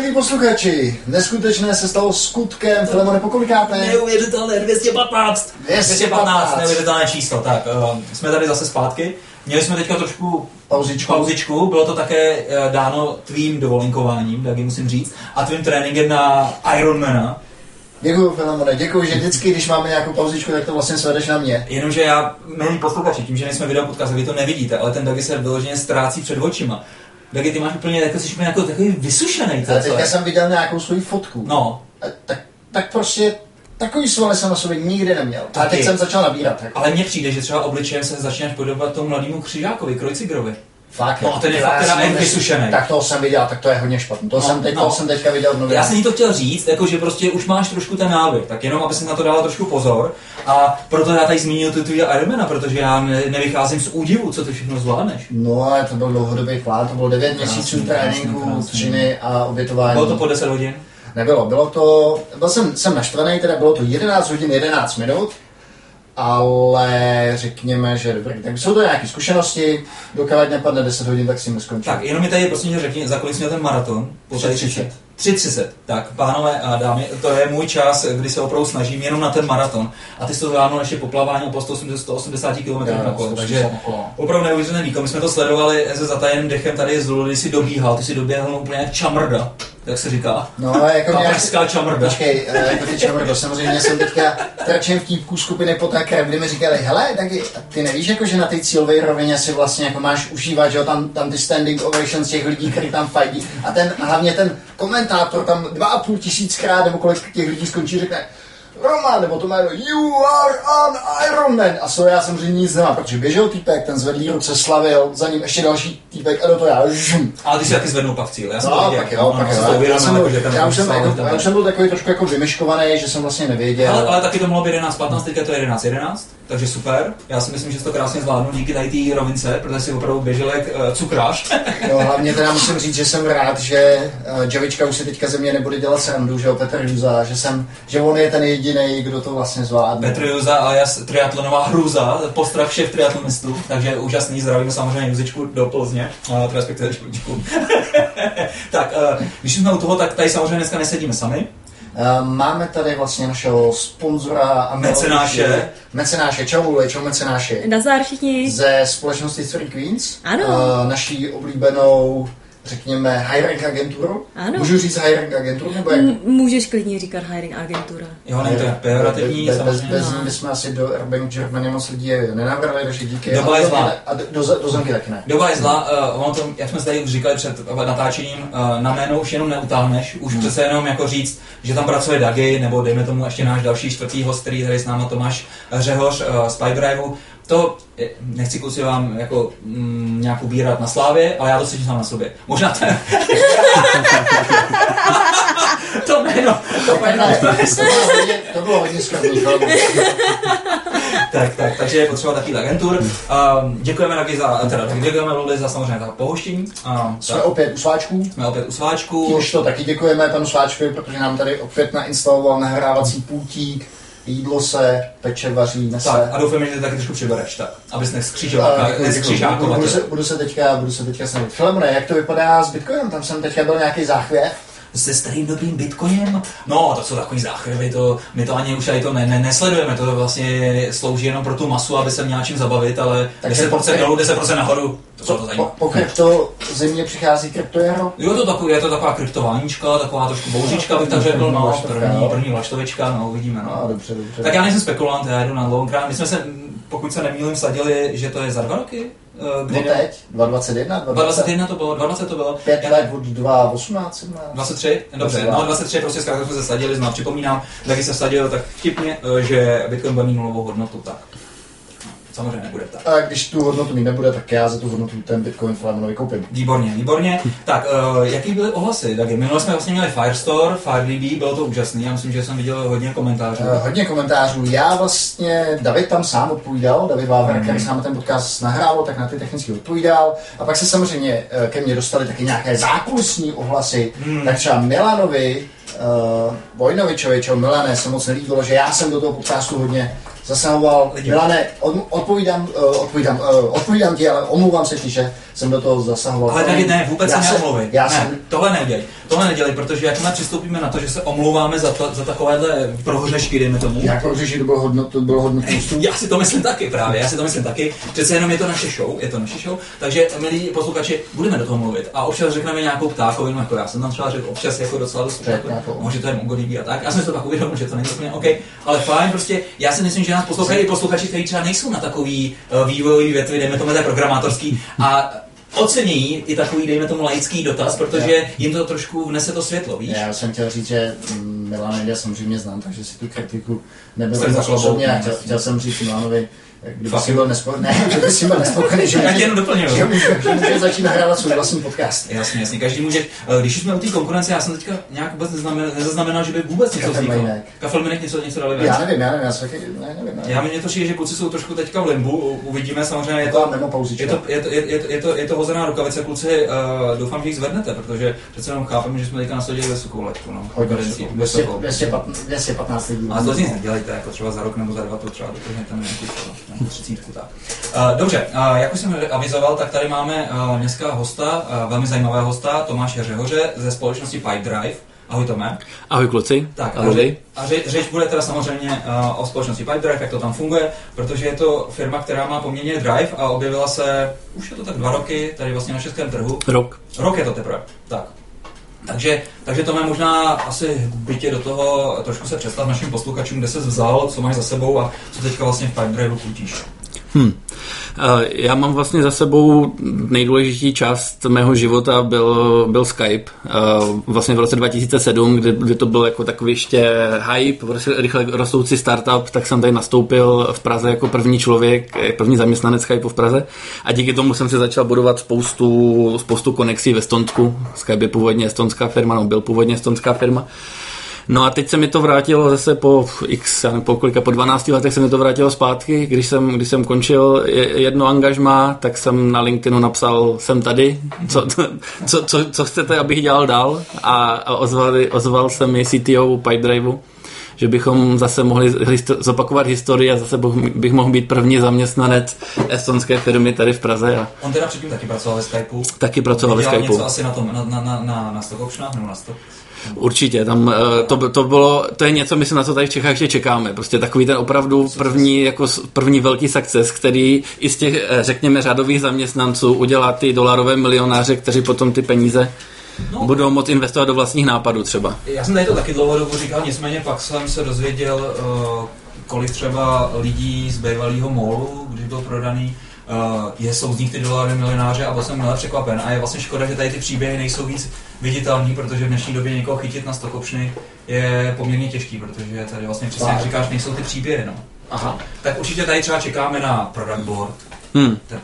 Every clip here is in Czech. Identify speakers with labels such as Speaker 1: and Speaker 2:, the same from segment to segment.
Speaker 1: Milí posluchači, neskutečné se stalo skutkem, Filemone, pokolikáte?
Speaker 2: Neuvěřitelné, 215.
Speaker 1: 215.
Speaker 2: neuvěřitelné číslo. Tak, uh, jsme tady zase zpátky. Měli jsme teďka trošku
Speaker 1: Pauzičku.
Speaker 2: pauzičku. Bylo to také uh, dáno tvým dovolenkováním, taky musím říct, a tvým tréninkem na Ironmana.
Speaker 1: Děkuji, Filemone, děkuji, že vždycky, když máme nějakou pauzičku, tak to vlastně svedeš na mě.
Speaker 2: Jenomže já, milí posluchači, tím, že nejsme video podcast, vy to nevidíte, ale ten Dagi se vyloženě ztrácí před očima. Dagi, ty máš úplně, jako jsi jako takový vysušený. to
Speaker 1: Ale teďka jsem viděl nějakou svoji fotku.
Speaker 2: No,
Speaker 1: A Tak, tak prostě takový svaly jsem na sobě nikdy neměl. A teď jsem začal nabírat. Jako.
Speaker 2: ale mně přijde, že třeba obličejem se začínáš podobat tomu mladému křižákovi, Krojcigrovi.
Speaker 1: Fakt,
Speaker 2: No, a ten je fakt teda
Speaker 1: jsem
Speaker 2: vysušený.
Speaker 1: Tak toho jsem viděl, tak to je hodně špatný. To,
Speaker 2: No,
Speaker 1: jsem, teď,
Speaker 2: no.
Speaker 1: jsem teďka viděl v
Speaker 2: Já jsem jí to chtěl říct, jako že prostě už máš trošku ten návyk, tak jenom aby si na to dala trošku pozor. A proto já tady zmínil ty tvý Ironmana, protože já ne, nevycházím z údivu, co ty všechno zvládneš.
Speaker 1: No, ale to byl dlouhodobý plán, to bylo 9
Speaker 2: Krásný,
Speaker 1: měsíců tréninku, třiny a obětování.
Speaker 2: Bylo to po 10 hodin?
Speaker 1: Nebylo, bylo to, byl jsem, jsem naštvaný, teda bylo to 11 hodin 11 minut, ale řekněme, že dobrý. Tak jsou to nějaké zkušenosti, dokud nepadne 10 hodin, tak si neskončím.
Speaker 2: Tak, jenom mi tady prosím tě řekni, za kolik měl ten maraton? Po tady
Speaker 1: 3.30.
Speaker 2: 3.30. Tak, pánové a dámy, to je můj čas, kdy se opravdu snažím jenom na ten maraton. A ty jsi to zvládnul ještě po plavání po 180, 180 km na kole,
Speaker 1: 180
Speaker 2: takže
Speaker 1: kole.
Speaker 2: opravdu neuvěřitelný výkon. My jsme to sledovali se zatajeným dechem tady z Lulu, kdy jsi dobíhal, ty jsi doběhl úplně jak čamrda, jak se říká.
Speaker 1: No, jako nějak...
Speaker 2: Kaprská čamrda.
Speaker 1: Počkej, eh, jako ty čamrdo, samozřejmě jsem teďka tračen v týpku skupiny Potaker, kdy mi říkali, hele, tak ty nevíš, jako, že na té cílové rovině si vlastně jako máš užívat, že jo, tam, tam ty standing ovations těch lidí, kteří tam fajtí. A ten, hlavně ten komentátor tam dva a půl tisíckrát, nebo kolik těch lidí skončí, řekne, Roman, nebo to jméno, you are an Iron Man. A so já samozřejmě nic nemám, protože běžel týpek, ten zvedlý ruce slavil, za ním ještě další týpek a do toho já žum.
Speaker 2: Ale ty si taky zvednul pak cíl. Já jsem to
Speaker 1: No,
Speaker 2: viděl.
Speaker 1: pak jo,
Speaker 2: jsem
Speaker 1: jo.
Speaker 2: to
Speaker 1: Já jsem, byl,
Speaker 2: jako,
Speaker 1: já, už jsem, jako, já už jsem byl takový trošku jako vymeškovaný, že jsem vlastně nevěděl.
Speaker 2: Ale, ale taky to mohlo být 11.15, teďka to je 11.11, takže super. Já si myslím, že to krásně zvládnu díky tady té rovince, protože si opravdu běžel jak uh, cukrář.
Speaker 1: No, hlavně teda musím říct, že jsem rád, že uh, Javička už si teďka ze mě nebude dělat srandu, že jo, Petr Juza, že, jsem, že on je ten jediný, kdo to vlastně zvládne.
Speaker 2: Petr Juza alias triatlonová hruza, postrach všech triatlonistů, takže úžasný, zdravím samozřejmě Juzičku do Plzně, uh, respektive Škodičku. tak, uh, když jsme u toho, tak tady samozřejmě dneska nesedíme sami.
Speaker 1: Uh, máme tady vlastně našeho sponzora a
Speaker 2: Mecenáše.
Speaker 1: Mecenáše, čau Lule, čau mecenáše.
Speaker 3: Nazdar všichni.
Speaker 1: Ze společnosti Three Queens.
Speaker 3: Ano.
Speaker 1: Naší oblíbenou, řekněme, high-rank agenturu.
Speaker 3: Ano.
Speaker 1: Můžu říct high-rank agenturu, nebo jak?
Speaker 3: M- Můžeš klidně říkat hiring agentura.
Speaker 2: Jo, není to jak pejorativní,
Speaker 1: bez, bez,
Speaker 2: samozřejmě.
Speaker 1: bez ní bychom asi do Urban Germany moc lidí nenavrhli, takže díky.
Speaker 2: Doba je zlá.
Speaker 1: A do, do, do zemky taky ne.
Speaker 2: Doba je zlá, uh, ono to, jak jsme tady už říkali před natáčením, uh, na jméno už jenom neutáhneš, už
Speaker 1: Hmm.
Speaker 2: přece jenom jako říct, že tam pracuje Dagi, nebo dejme tomu ještě náš další čtvrtý host, který tady s náma Tomáš Řehoř uh, z Pipedriveu. To je- nechci kluci vám jako mm, nějak ubírat na slávě, ale já to cítím sám na sobě. Možná ten... to jméno, to jméno.
Speaker 1: To, bylo hodně, to
Speaker 2: tak, tak, takže je potřeba taky agentur. Um, děkujeme Dagi za, teda děkujeme Luli za samozřejmě za pohoštění. Um,
Speaker 1: Jsme opět u sváčků.
Speaker 2: jsme opět u sváčku.
Speaker 1: Tímž to taky děkujeme panu Sváčkovi, protože nám tady opět nainstaloval nahrávací pultík, jídlo se, peče, vaří, nese.
Speaker 2: Tak, a doufám, že ty taky trošku přibereš, tak, abys
Speaker 1: děkuji, děkuji.
Speaker 2: neskřížákoval.
Speaker 1: budu, se, budu, se teďka, budu se teďka snažit. Filemone, jak to vypadá s Bitcoinem? Tam jsem teďka byl nějaký záchvěv.
Speaker 2: Se starým dobrým bitcoinem? No, to jsou takový záchvěvy, to, my to ani už tady to ne, ne, nesledujeme, to vlastně slouží jenom pro tu masu, aby se měl čím zabavit, ale
Speaker 1: Takže
Speaker 2: 10%
Speaker 1: pokud-
Speaker 2: dolů, 10% nahoru, to se to
Speaker 1: Po,
Speaker 2: zajímá.
Speaker 1: po krypto zimě přichází kryptojaro.
Speaker 2: Jo, to takový, je to taková kryptováníčka, taková trošku bouřička, bych tak řekl,
Speaker 1: První
Speaker 2: no,
Speaker 1: vlaštovka,
Speaker 2: první,
Speaker 1: no.
Speaker 2: první vlaštovička, no, uvidíme, no.
Speaker 1: No, dobře, dobře.
Speaker 2: Tak já nejsem spekulant, já jdu na long run. My jsme se, pokud se nemýlím, sadili, že to je za dva roky? eh,
Speaker 1: No
Speaker 2: Kdy
Speaker 1: teď, 2021,
Speaker 2: 2021 to bylo, 20 to bylo.
Speaker 1: 5
Speaker 2: Já-
Speaker 1: let od 2018, 17.
Speaker 2: 23? Dobře,
Speaker 1: 22.
Speaker 2: no 23 prostě zkrátka jsme se sadili, znovu připomínám, taky se sadil tak vtipně, eh, že Bitcoin bude mít nulovou hodnotu, tak. Samozřejmě nebude tak.
Speaker 1: A když tu hodnotu mít nebude, tak já za tu hodnotu ten Bitcoin Filemonovi koupím.
Speaker 2: Výborně, výborně. Tak, uh, jaký byly ohlasy? Tak minule jsme vlastně měli Firestore, FireDB, bylo to úžasný, já myslím, že jsem viděl hodně komentářů.
Speaker 1: Uh, hodně komentářů. Já vlastně, David tam sám odpovídal, David Váver, který s námi ten podcast nahrával, tak na ty technicky odpovídal. A pak se samozřejmě eh, ke mně dostali taky nějaké zákulisní ohlasy.
Speaker 2: Hmm.
Speaker 1: Tak třeba Milanovi, uh, Vojnovičovi, čeho Milané se moc nelíbilo, že já jsem do toho podcastu hodně zasahoval. Milane, od, odpovídám, uh, odpovídám, uh, odpovídám ti, ale omlouvám se ti, že jsem do toho zasahoval.
Speaker 2: Ale tady ne, vůbec
Speaker 1: já
Speaker 2: se neomluvej.
Speaker 1: Já
Speaker 2: ne,
Speaker 1: jsem,
Speaker 2: tohle nedělej. Tohle nedělej, protože jakmile přistoupíme na to, že se omlouváme za, to, za takovéhle prohřešky, dejme tomu.
Speaker 1: jak že to bylo hodnot, to bylo hodnotný vstup.
Speaker 2: Já si to myslím taky právě, já si to myslím taky. Přece jenom je to naše show, je to naše show, takže milí posluchači, budeme do toho mluvit a občas řekneme nějakou ptákovinu, jako já jsem tam třeba řekl občas jako docela dost, jako, možná to je mongolíbí a tak. Já jsem si to pak uvědomil, že to není úplně OK, ale fajn, prostě já si myslím, že nás poslouchají posluchači, kteří třeba nejsou na takový uh, vývojový větvi, dejme tomu té programátorský a ocení i takový, dejme tomu, laický dotaz, protože jim to trošku vnese to světlo, víš?
Speaker 1: Já jsem chtěl říct, že Milana já samozřejmě znám, takže si tu kritiku nebyl osobně. Chtěl,
Speaker 2: jasně.
Speaker 1: chtěl, jsem říct Milanovi, kdyby si byl nespokojený, ne, kdyby si byl nespokojený, že
Speaker 2: Já
Speaker 1: může,
Speaker 2: jenom doplňuju.
Speaker 1: že může, že může začít nahrávat svůj vlastní podcast.
Speaker 2: Jasně, jasně, každý může. Eh, Když jsme u té konkurence, já jsem teďka nějak vůbec neznamenal, nezaznamenal, že by vůbec něco vzniklo.
Speaker 1: Kafelmejnek
Speaker 2: něco, něco dali
Speaker 1: Já
Speaker 2: ven.
Speaker 1: nevím, já nevím, já taky, ne, nevím.
Speaker 2: Já mně to přijde, že kluci jsou trošku teďka v limbu, uvidíme samozřejmě, je to, je to, je to, je, to, je, to, je to hozená rukavice, kluci, uh, doufám, že jich zvednete, protože přece jenom chápeme, že jsme teďka nasadili vysokou letku, no,
Speaker 1: Hodně
Speaker 2: konkurencí,
Speaker 1: vysoko.
Speaker 2: vysokou.
Speaker 1: 215 215 lidí.
Speaker 2: A to z nic nedělejte, jako třeba za rok nebo za dva to třeba doplňujete na nějaký třeba, nějakou třicítku, tak. Dobře, uh, jak už jsem avizoval, tak tady máme uh, dneska hosta, velmi zajímavého hosta, Tomáše Řehoře ze společnosti Pipe Drive. Ahoj Tome.
Speaker 4: Ahoj kluci,
Speaker 2: Tak, a,
Speaker 4: ahoj.
Speaker 2: a ře, řeč bude teda samozřejmě uh, o společnosti Pipe Drive, jak to tam funguje, protože je to firma, která má poměrně drive a objevila se, už je to tak dva roky, tady vlastně na českém trhu.
Speaker 4: Rok.
Speaker 2: Rok je to teprve, tak. Takže, takže to má možná asi bytě do toho trošku se představ našim posluchačům, kde se vzal, co máš za sebou a co teďka vlastně v Pipe Drive kutíš.
Speaker 4: Hm. Eh, Já mám vlastně za sebou nejdůležitější část mého života byl, byl Skype. Vlastně v roce 2007, kdy, kdy to byl jako takový ještě hype, prostě rychle rostoucí startup, tak jsem tady nastoupil v Praze jako první člověk, první zaměstnanec Skypeu v Praze a díky tomu jsem si začal budovat spoustu, spoustu konexí ve Stonsku. Skype je původně estonská firma, no byl původně estonská firma. No a teď se mi to vrátilo zase po x, já nevím, po kolika, po 12 letech se mi to vrátilo zpátky. Když jsem, když jsem končil je- jedno angažmá, tak jsem na LinkedInu napsal, jsem tady, co, co, co, co chcete, abych dělal dál? A, a ozvali, ozval se mi CTO Pipedriveu, že bychom zase mohli histo- zopakovat historii a zase bych, mohl být první zaměstnanec estonské firmy tady v Praze a
Speaker 2: On teda předtím taky pracoval ve Skypeu.
Speaker 4: taky pracoval ve Skypeu.
Speaker 2: něco asi na tom, na, na, na, na, na Stock Optionách nebo na Stock?
Speaker 4: Určitě, tam eh, to, to bylo, to je něco, myslím, na co tady v Čechách ještě čekáme. Prostě takový ten opravdu první, jako první velký success, který i z těch, eh, řekněme, řadových zaměstnanců udělá ty dolarové milionáře, kteří potom ty peníze
Speaker 2: No.
Speaker 4: budou moct investovat do vlastních nápadů třeba.
Speaker 2: Já jsem tady to taky dlouhodobu říkal, nicméně pak jsem se dozvěděl, uh, kolik třeba lidí z bývalého molu, když byl prodaný, je, jsou z nich ty dolary milionáře a byl jsem milé překvapen. A je vlastně škoda, že tady ty příběhy nejsou víc viditelný, protože v dnešní době někoho chytit na stokopšny je poměrně těžký, protože tady vlastně přesně jak říkáš, nejsou ty příběhy. No.
Speaker 1: Aha.
Speaker 2: Tak určitě tady třeba čekáme na product board,
Speaker 4: Hmm.
Speaker 2: to,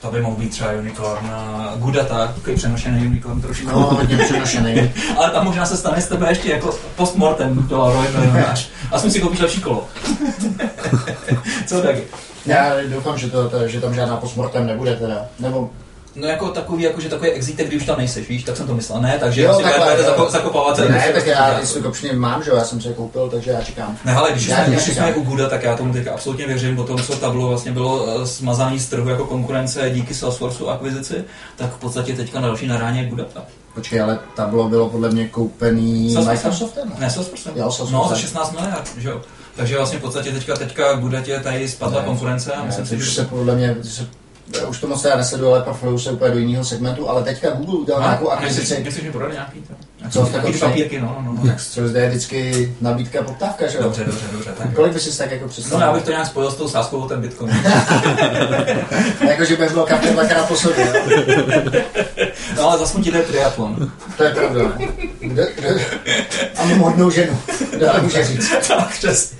Speaker 2: to by mohl být třeba unicorn, na good data, takový přenošený unicorn trošku.
Speaker 1: No, hodně přenošený.
Speaker 2: Ale tam možná se stane z tebe ještě jako postmortem dolarový milionář. Aspoň si koupíš lepší kolo. Co taky?
Speaker 1: Já doufám, že, to, to, že tam žádná postmortem nebude teda. Nebo
Speaker 2: No jako takový, jako, že takový exítek, když už tam nejseš, víš, tak jsem to myslel. Ne, takže
Speaker 1: Jo,
Speaker 2: si
Speaker 1: takhle,
Speaker 2: budete
Speaker 1: jo.
Speaker 2: zako, zakopávat celý
Speaker 1: ne, tak já ty stokopšny mám, že jo, já jsem si je koupil, takže já čekám.
Speaker 2: Ne, ale když
Speaker 1: Já-
Speaker 2: jsme,
Speaker 1: já
Speaker 2: když jsme u Guda, tak já tomu teďka absolutně věřím, po tom, co Tableau vlastně bylo eh, smazaný z trhu jako konkurence díky Salesforceu akvizici, tak v podstatě teďka na další naráně je Guda.
Speaker 1: Počkej, ale tablo bylo podle mě koupený
Speaker 2: Salesforcem?
Speaker 1: Microsoftem.
Speaker 2: Ne, Salesforce.
Speaker 1: Jo, Salesforce.
Speaker 2: No, za 16 miliard, že jo. Takže vlastně v podstatě teďka, teďka Guda tě tady spadla
Speaker 1: Ne,
Speaker 2: konkurence a
Speaker 1: Ne,
Speaker 2: myslím
Speaker 1: to
Speaker 2: si, že...
Speaker 1: se podle mě, se, já už to moc nesleduju, ale profiluju se úplně do jiného segmentu, ale teďka Google udělal nějakou akvizici.
Speaker 2: Nechceš mi prodat nějaký to?
Speaker 1: Co,
Speaker 2: Nějaký ty papírky, no, no, no.
Speaker 1: Tak co zde je vždycky nabídka poptávka, že jo?
Speaker 2: Dobře, dobře, dobře. Tak.
Speaker 1: Kolik by si tak jako
Speaker 2: No
Speaker 1: představil?
Speaker 2: já bych to nějak spojil s tou sázkou o ten Bitcoin.
Speaker 1: jako, že by bylo kafe dvakrát po sobě?
Speaker 2: No ale zase ti jde triatlon.
Speaker 1: To je pravda. Kde, kde? A mám hodnou ženu. To může říct?
Speaker 2: tak, přesně.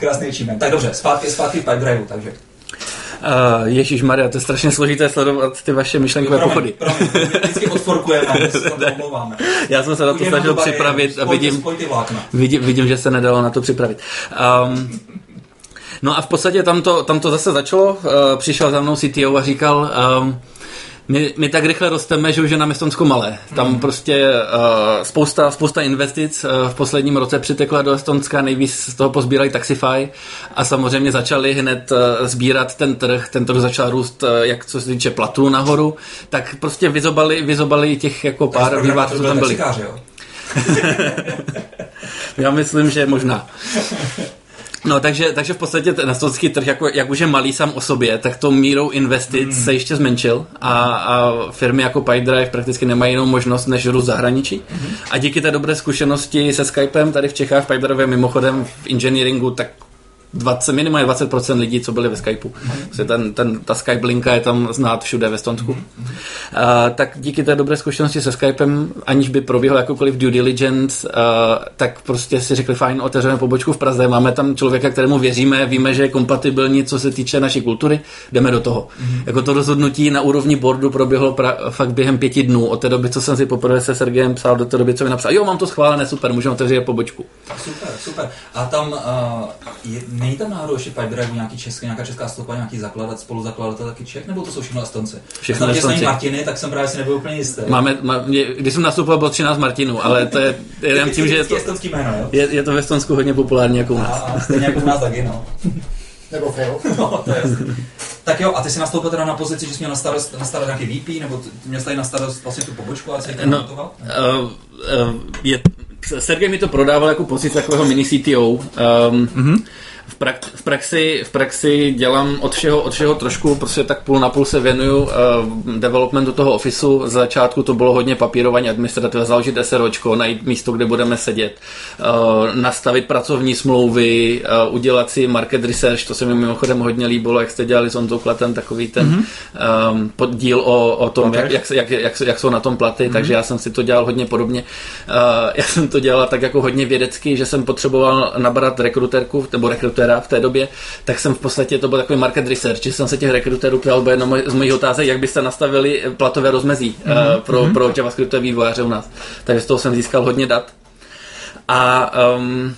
Speaker 2: Krásný achievement. Tak dobře, zpátky, zpátky v Pipe Driveu, takže.
Speaker 4: Uh, Ježíš Maria, to je strašně složité sledovat ty vaše myšlenkové pochody.
Speaker 2: promiň, vždycky odforkujeme.
Speaker 4: Já jsem se na to snažil připravit a vidím,
Speaker 2: Spojte.
Speaker 4: Vidím, vidím, že se nedalo na to připravit. Um, no a v podstatě tam to, tam to zase začalo. Uh, přišel za mnou CTO a říkal, um, My, my tak rychle rosteme, že už je nám Estonsko malé. Tam mm. prostě uh, spousta, spousta investic uh, v posledním roce přitekla do Estonska, nejvíc z toho pozbírali Taxify a samozřejmě začali hned uh, sbírat ten trh. Ten trh začal růst, uh, jak co se týče platů nahoru, tak prostě vyzobali, vyzobali těch jako pár vývářů, co tam byli.
Speaker 5: jo?
Speaker 4: Já myslím, že možná. No, takže, takže v podstatě ten estonský trh, jako, jak už je malý sám o sobě, tak to mírou investic mm. se ještě zmenšil a, a firmy jako Pipedrive prakticky nemají jinou možnost, než růst zahraničí. Mm. A díky té dobré zkušenosti se Skypem tady v Čechách, Pipedrive mimochodem v engineeringu, tak 20, minimálně 20% lidí, co byli ve Skypeu. Mm-hmm. Ten, ten, ta Skype linka je tam znát všude ve Stonsku. Uh, tak díky té dobré zkušenosti se Skypem, aniž by proběhlo jakoukoliv due diligence, uh, tak prostě si řekli, fajn, otevřeme pobočku v Praze, máme tam člověka, kterému věříme, víme, že je kompatibilní, co se týče naší kultury, jdeme do toho. Mm-hmm. Jako to rozhodnutí na úrovni boardu proběhlo pra, fakt během pěti dnů, od té doby, co jsem si poprvé se Sergejem psal, do té doby, co mi napsal, jo, mám to schválené, super, můžeme otevřít pobočku.
Speaker 5: Super, super. A tam uh, je, Není tam náhodou ještě Pipedrive nějaký český, nějaká česká stopa, nějaký zakladat, spoluzakladatel taky Čech, nebo to jsou všechno Estonci?
Speaker 4: Všechno
Speaker 5: Estonci. Martiny, tak jsem právě si nebyl úplně jistý.
Speaker 4: Máme, má, mě, když jsem nastupoval, bylo 13 Martinů, ale to je jenom tím, že je to,
Speaker 5: jméno, jo?
Speaker 4: Je, je, to ve Estonsku hodně populární jako u nás.
Speaker 5: A, stejně jako u nás taky, no.
Speaker 1: Nebo Phil.
Speaker 5: no, to je Tak jo, a ty jsi nastoupil teda na pozici, že jsi měl na starost, na starost nějaký VP, nebo ty měl tady na starost vlastně tu pobočku a jsi no, uh, uh,
Speaker 4: je, Sergej mi to prodával jako pozici takového mini CTO. Um, mm-hmm v, prak, v, praxi, v praxi dělám od všeho, od všeho trošku, prostě tak půl na půl se věnuju uh, developmentu toho ofisu. Z začátku to bylo hodně papírování administrativa, založit SROčko, najít místo, kde budeme sedět, uh, nastavit pracovní smlouvy, uh, udělat si market research, to se mi mimochodem hodně líbilo, jak jste dělali s Honzou Klatem, takový ten mm-hmm. um, poddíl o, o tom, jak, jak, jak, jak, jak jsou na tom platy, mm-hmm. takže já jsem si to dělal hodně podobně. Uh, já jsem to dělal tak jako hodně vědecky, že jsem potřeboval nabrat rekruterku, nebo rekruter rekrutera v té době, tak jsem v podstatě, to byl takový market research, že jsem se těch rekruterů ptal, jedna z mojich otázek, jak byste nastavili platové rozmezí mm-hmm. pro, mm-hmm. pro JavaScriptové vývojáře u nás. Takže z toho jsem získal hodně dat. A um,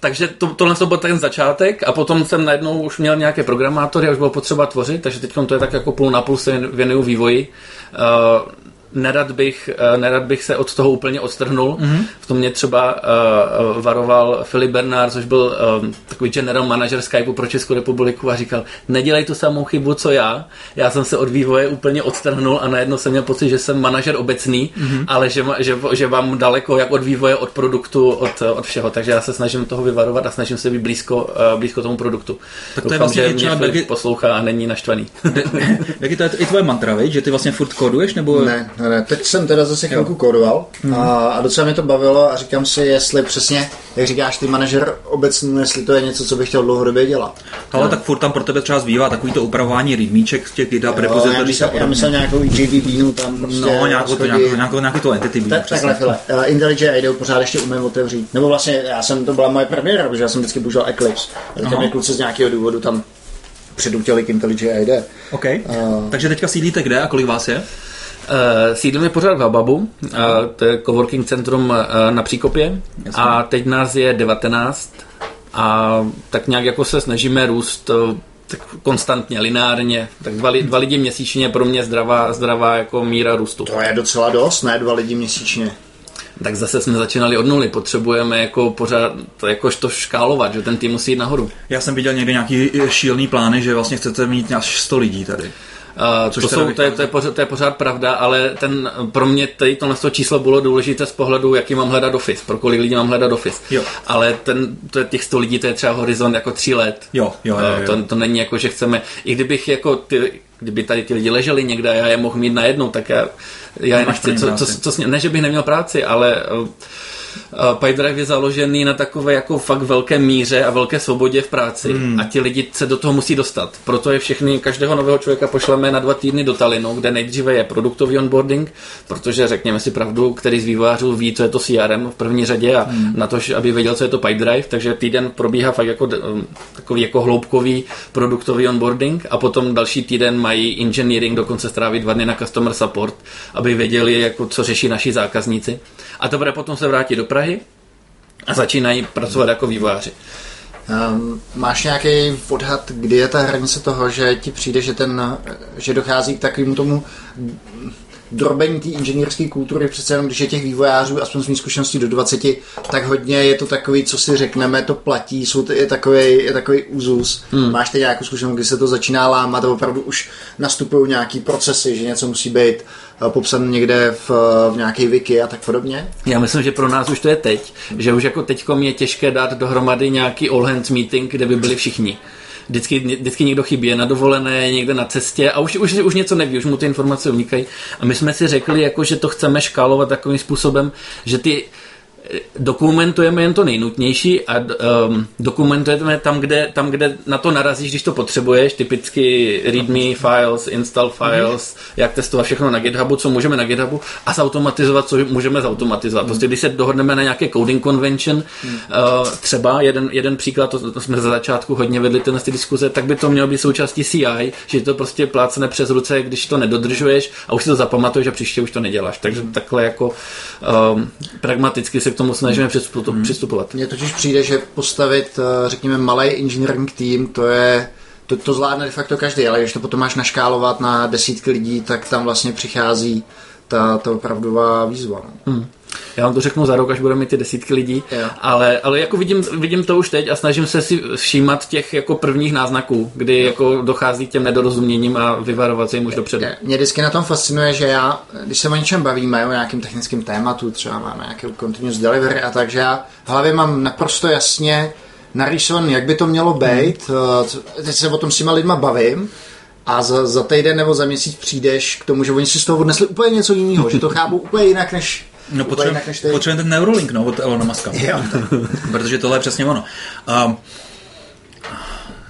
Speaker 4: takže to, tohle to byl ten začátek a potom jsem najednou už měl nějaké programátory a už bylo potřeba tvořit, takže teď to je tak jako půl na půl se věnuju vývoji. Uh, nerad bych, uh, nerad bych se od toho úplně odstrhnul. Mm-hmm. V tom mě třeba uh, varoval Filip Bernard, což byl um, takový general manager Skypeu pro Českou republiku a říkal, nedělej tu samou chybu, co já. Já jsem se od vývoje úplně odstrhnul a najednou jsem měl pocit, že jsem manažer obecný, mm-hmm. ale že, že, že vám daleko jak od vývoje, od produktu, od, od všeho. Takže já se snažím toho vyvarovat a snažím se být blízko, uh, blízko tomu produktu. Tak to Doufám, je vlastně že mě Filip poslouchá a není naštvaný.
Speaker 2: Jak je to i tvoje mantra, veď? že ty vlastně furt koduješ? Nebo...
Speaker 1: Ne, ne, ne. Teď jsem teda zase chvilku kodoval mm. a, a docela mě to bavilo a říkám si, jestli přesně, jak říkáš ty manažer obecně, jestli to je něco, co bych chtěl dlouhodobě dělat.
Speaker 2: Ale no. tak furt tam pro tebe třeba zbývá takový to upravování rýmíček z těch GitHub
Speaker 1: repositories. Já myslel nějakou JV Beanu tam prostě
Speaker 2: No, nějakou, to, nějakou, nějakou, nějakou to entity
Speaker 1: bean. Takhle, File. Uh, IntelliJ IDEO pořád ještě umím otevřít. Nebo vlastně, já jsem, to byla moje premiéra, protože já jsem vždycky používal Eclipse. Mě kluci z nějakého důvodu tam předutěli k IntelliJ IDE.
Speaker 2: OK. Uh, Takže teďka sídlíte kde a kolik vás je?
Speaker 4: Uh, sídlíme pořád v Ababu, uh, to je coworking centrum uh, na Příkopě Jasně. a teď nás je 19 a tak nějak jako se snažíme růst uh, tak konstantně, lineárně, tak dva, dva lidi měsíčně pro mě zdravá, zdravá jako míra růstu.
Speaker 1: To je docela dost, ne? Dva lidi měsíčně.
Speaker 4: Tak zase jsme začínali od nuly, potřebujeme jako pořád to, jakož to škálovat, že ten tým musí jít nahoru.
Speaker 2: Já jsem viděl někdy nějaký šílený plány, že vlastně chcete mít až 100 lidí tady.
Speaker 4: Uh, to, jsou, to, je, to, je pořád, to je pořád pravda, ale ten, pro mě tady tohle číslo bylo důležité z pohledu, jaký mám hledat office, pro kolik lidí mám hledat office.
Speaker 2: Jo.
Speaker 4: Ale ten, to je těch 100 lidí, to je třeba horizont jako 3 let.
Speaker 2: Jo, jo, jo, jo.
Speaker 4: To, to není jako, že chceme, i kdybych jako ty, kdyby tady ti lidi leželi někde a já je mohl mít najednou, tak já, já je nechci, co, co, co, co, ne, že bych neměl práci, ale uh, PyDrive je založený na takové jako fakt velké míře a velké svobodě v práci hmm. a ti lidi se do toho musí dostat. Proto je všechny, každého nového člověka pošleme na dva týdny do Talinu, kde nejdříve je produktový onboarding, protože řekněme si pravdu, který z vývojářů ví, co je to CRM v první řadě a hmm. na to, aby věděl, co je to PyDrive, takže týden probíhá fakt jako um, takový jako hloubkový produktový onboarding a potom další týden mají engineering, dokonce stráví dva dny na customer support, aby věděli, jako, co řeší naši zákazníci. A teprve potom se vrátí do Prahy a začínají pracovat jako vývojáři.
Speaker 1: Um, máš nějaký odhad, kdy je ta hranice toho, že ti přijde, že, ten, že dochází k takovému tomu drobení té inženýrské kultury, přece jenom když je těch vývojářů, aspoň z mých zkušeností do 20, tak hodně je to takový, co si řekneme, to platí, jsou to, je takový, je takový úzus. Hmm. Máš teď nějakou zkušenost, kdy se to začíná lámat a opravdu už nastupují nějaký procesy, že něco musí být popsan někde v, v nějaké wiki a tak podobně?
Speaker 4: Já myslím, že pro nás už to je teď, že už jako teďkom je těžké dát dohromady nějaký all hands meeting, kde by byli všichni vždycky, vždycky někdo chybí, na dovolené, někde na cestě a už, už, už něco neví, už mu ty informace unikají. A my jsme si řekli, jako, že to chceme škálovat takovým způsobem, že ty dokumentujeme jen to nejnutnější a um, dokumentujeme tam kde, tam, kde na to narazíš, když to potřebuješ, typicky readme files, install files, mm-hmm. jak testovat všechno na GitHubu, co můžeme na GitHubu a zautomatizovat, co můžeme zautomatizovat. Mm-hmm. Prostě když se dohodneme na nějaké coding convention, mm-hmm. uh, třeba jeden, jeden příklad, to, to jsme za začátku hodně vedli tyhle ty diskuze, tak by to mělo být součástí CI, že to prostě plácne přes ruce, když to nedodržuješ a už si to zapamatuješ a příště už to neděláš. Takže mm-hmm. takhle jako um, pragmaticky se k tomu snažíme hmm. přistupovat.
Speaker 1: Mně totiž přijde, že postavit, eh, řekněme, malý engineering tým, to je to, to zvládne de facto každý, ale když to potom máš naškálovat na desítky lidí, tak tam vlastně přichází ta, ta opravdová výzva. No. Hmm.
Speaker 4: Já vám to řeknu za rok, až budeme mít ty desítky lidí, yeah. ale, ale jako vidím, vidím to už teď a snažím se si všímat těch jako prvních náznaků, kdy jako dochází k těm nedorozuměním a vyvarovat se jim už dopředu.
Speaker 1: Mě vždycky na tom fascinuje, že já, když se o něčem bavíme, o nějakým technickým tématu, třeba máme nějaký continuous delivery a tak, že já v hlavě mám naprosto jasně narýsovaný, jak by to mělo být. Hmm. Teď se o tom s těma lidma bavím a za, za týden nebo za měsíc přijdeš k tomu, že oni si z toho odnesli úplně něco jiného, že to chápou úplně jinak, než
Speaker 2: No potřebujeme potřebujem ten Neurolink no, od Elona Muska.
Speaker 1: Jo.
Speaker 2: Protože tohle je přesně ono. Um,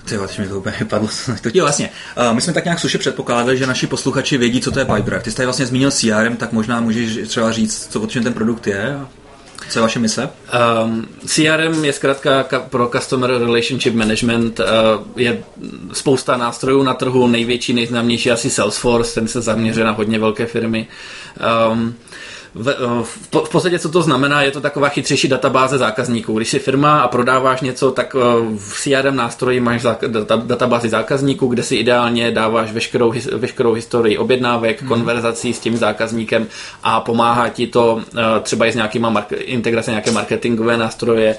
Speaker 2: ty teď mi to úplně vypadlo. jo, vlastně. Uh, my jsme tak nějak suše předpokládali, že naši posluchači vědí, co to je Pipedrive. Ty jsi tady vlastně zmínil CRM, tak možná můžeš třeba říct, co o čem ten produkt je. Co je vaše mise?
Speaker 4: Um, CRM je zkrátka pro Customer Relationship Management. Uh, je spousta nástrojů na trhu, největší, nejznámější asi Salesforce, ten se zaměřuje na hodně velké firmy. Um, v, eh, v, v podstatě co to znamená, je to taková chytřejší databáze zákazníků. Když jsi firma a prodáváš něco, tak eh, v CRM nástroji máš zá, data, databázi zákazníků, kde si ideálně dáváš veškerou, veškerou historii objednávek, hmm. konverzací s tím zákazníkem a pomáhá ti to eh, třeba i s nějakýma mark- integrace nějaké marketingové nástroje,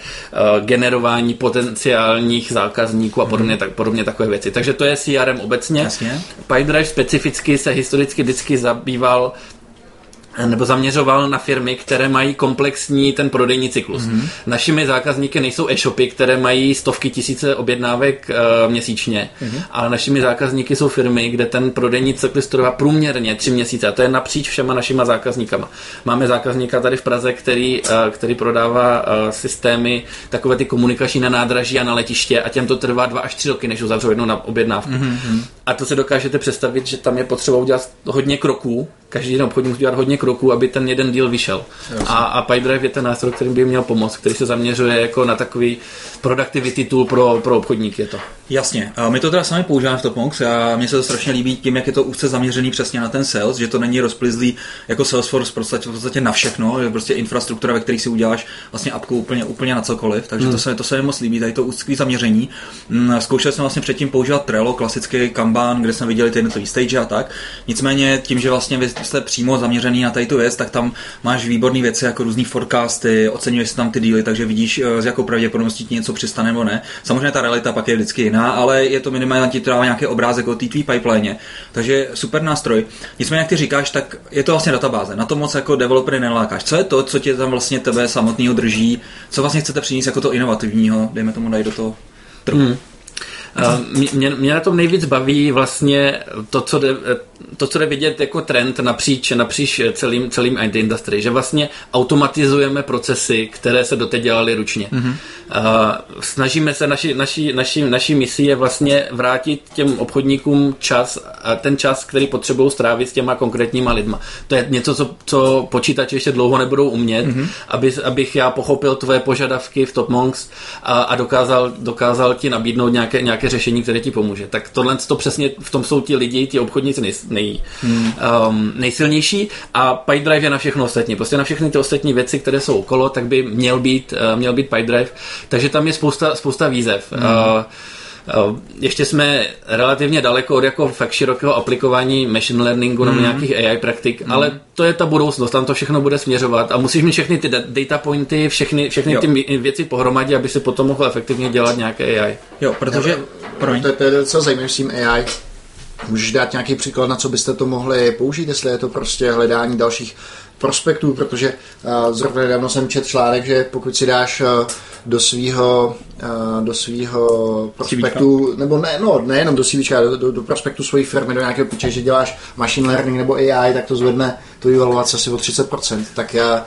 Speaker 4: generování potenciálních zákazníků a podobně, hmm. tak, podobně takové věci. Takže to je CRM obecně.
Speaker 2: Jasně.
Speaker 4: PipeDrive specificky se historicky vždycky zabýval nebo zaměřoval na firmy, které mají komplexní ten prodejní cyklus. Mm-hmm. Našimi zákazníky nejsou e-shopy, které mají stovky tisíce objednávek uh, měsíčně, mm-hmm. ale našimi zákazníky jsou firmy, kde ten prodejní cyklus trvá průměrně tři měsíce a to je napříč všema našima zákazníkama. Máme zákazníka tady v Praze, který, uh, který prodává uh, systémy, takové ty komunikační na nádraží a na letiště a těm to trvá dva až tři roky, než uzavřou jednou na objednávku. Mm-hmm. A to se dokážete představit, že tam je potřeba udělat hodně kroků, každý den obchodník musí dělat hodně kroků, aby ten jeden díl vyšel. A, a PipeDrive je ten nástroj, který by měl pomoct, který se zaměřuje jako na takový productivity tool pro, pro obchodníky. Je to.
Speaker 2: Jasně. A my to teda sami používáme v Topmox a mně se to strašně líbí tím, jak je to úzce zaměřený přesně na ten sales, že to není rozplizlý jako Salesforce v podstatě, v podstatě na všechno, že prostě infrastruktura, ve které si uděláš vlastně apku úplně, úplně na cokoliv, takže hmm. to, se, to se mi moc líbí, tady to úzké zaměření. Mm, zkoušel jsem vlastně předtím používat Trello, klasický Kanban, kde jsme viděli ty jednotlivé stage a tak. Nicméně tím, že vlastně vy jste přímo zaměřený na tady tu věc, tak tam máš výborné věci jako různý forecasty, oceňuješ tam ty díly, takže vidíš, s jakou pravděpodobností ti něco přistane nebo ne. Samozřejmě ta realita pak je vždycky jiná jiná, ale je to minimálně ti to dává nějaký obrázek o té tvý pipeline. Takže super nástroj. Nicméně, jak ty říkáš, tak je to vlastně databáze. Na to moc jako developery nelákáš. Co je to, co tě tam vlastně tebe samotného drží? Co vlastně chcete přinést jako to inovativního? Dejme tomu najít do toho trhu. Hmm.
Speaker 4: Mě, mě na tom nejvíc baví vlastně to, co jde, to, co jde vidět jako trend napříč, napříč celým, celým IT industry, že vlastně automatizujeme procesy, které se doteď dělaly ručně. Mm-hmm. Snažíme se, naši, naši, naši, naší misí je vlastně vrátit těm obchodníkům čas, ten čas, který potřebují strávit s těma konkrétníma lidma. To je něco, co, co počítače ještě dlouho nebudou umět, mm-hmm. aby, abych já pochopil tvoje požadavky v TopMonks a, a dokázal, dokázal ti nabídnout nějaké, nějaké nějaké řešení, které ti pomůže. Tak tohle to přesně v tom jsou ti lidi, ti obchodníci nej, nej, hmm. um, nejsilnější a PyDrive je na všechno ostatní. Prostě na všechny ty ostatní věci, které jsou okolo, tak by měl být, uh, měl být PyDrive. Takže tam je spousta, spousta výzev. Hmm. Uh, ještě jsme relativně daleko od jako fakt širokého aplikování machine learningu nebo mm. nějakých AI praktik, mm. ale to je ta budoucnost, tam to všechno bude směřovat a musíš mít všechny ty data pointy, všechny, všechny ty věci pohromadě, aby si potom mohl efektivně dělat nějaké AI.
Speaker 2: Jo, protože...
Speaker 1: Promiň. To, to je docela zajímavé s tím AI. Můžeš dát nějaký příklad, na co byste to mohli použít, jestli je to prostě hledání dalších prospektů, protože uh, zrovna nedávno jsem četl článek, že pokud si dáš uh, do svého uh, do svýho prospektu, CVčka. nebo ne, no, nejenom do CV, do, do, do prospektu svojí firmy, do nějakého piče, že děláš machine learning nebo AI, tak to zvedne to evaluace asi o 30%. Tak já,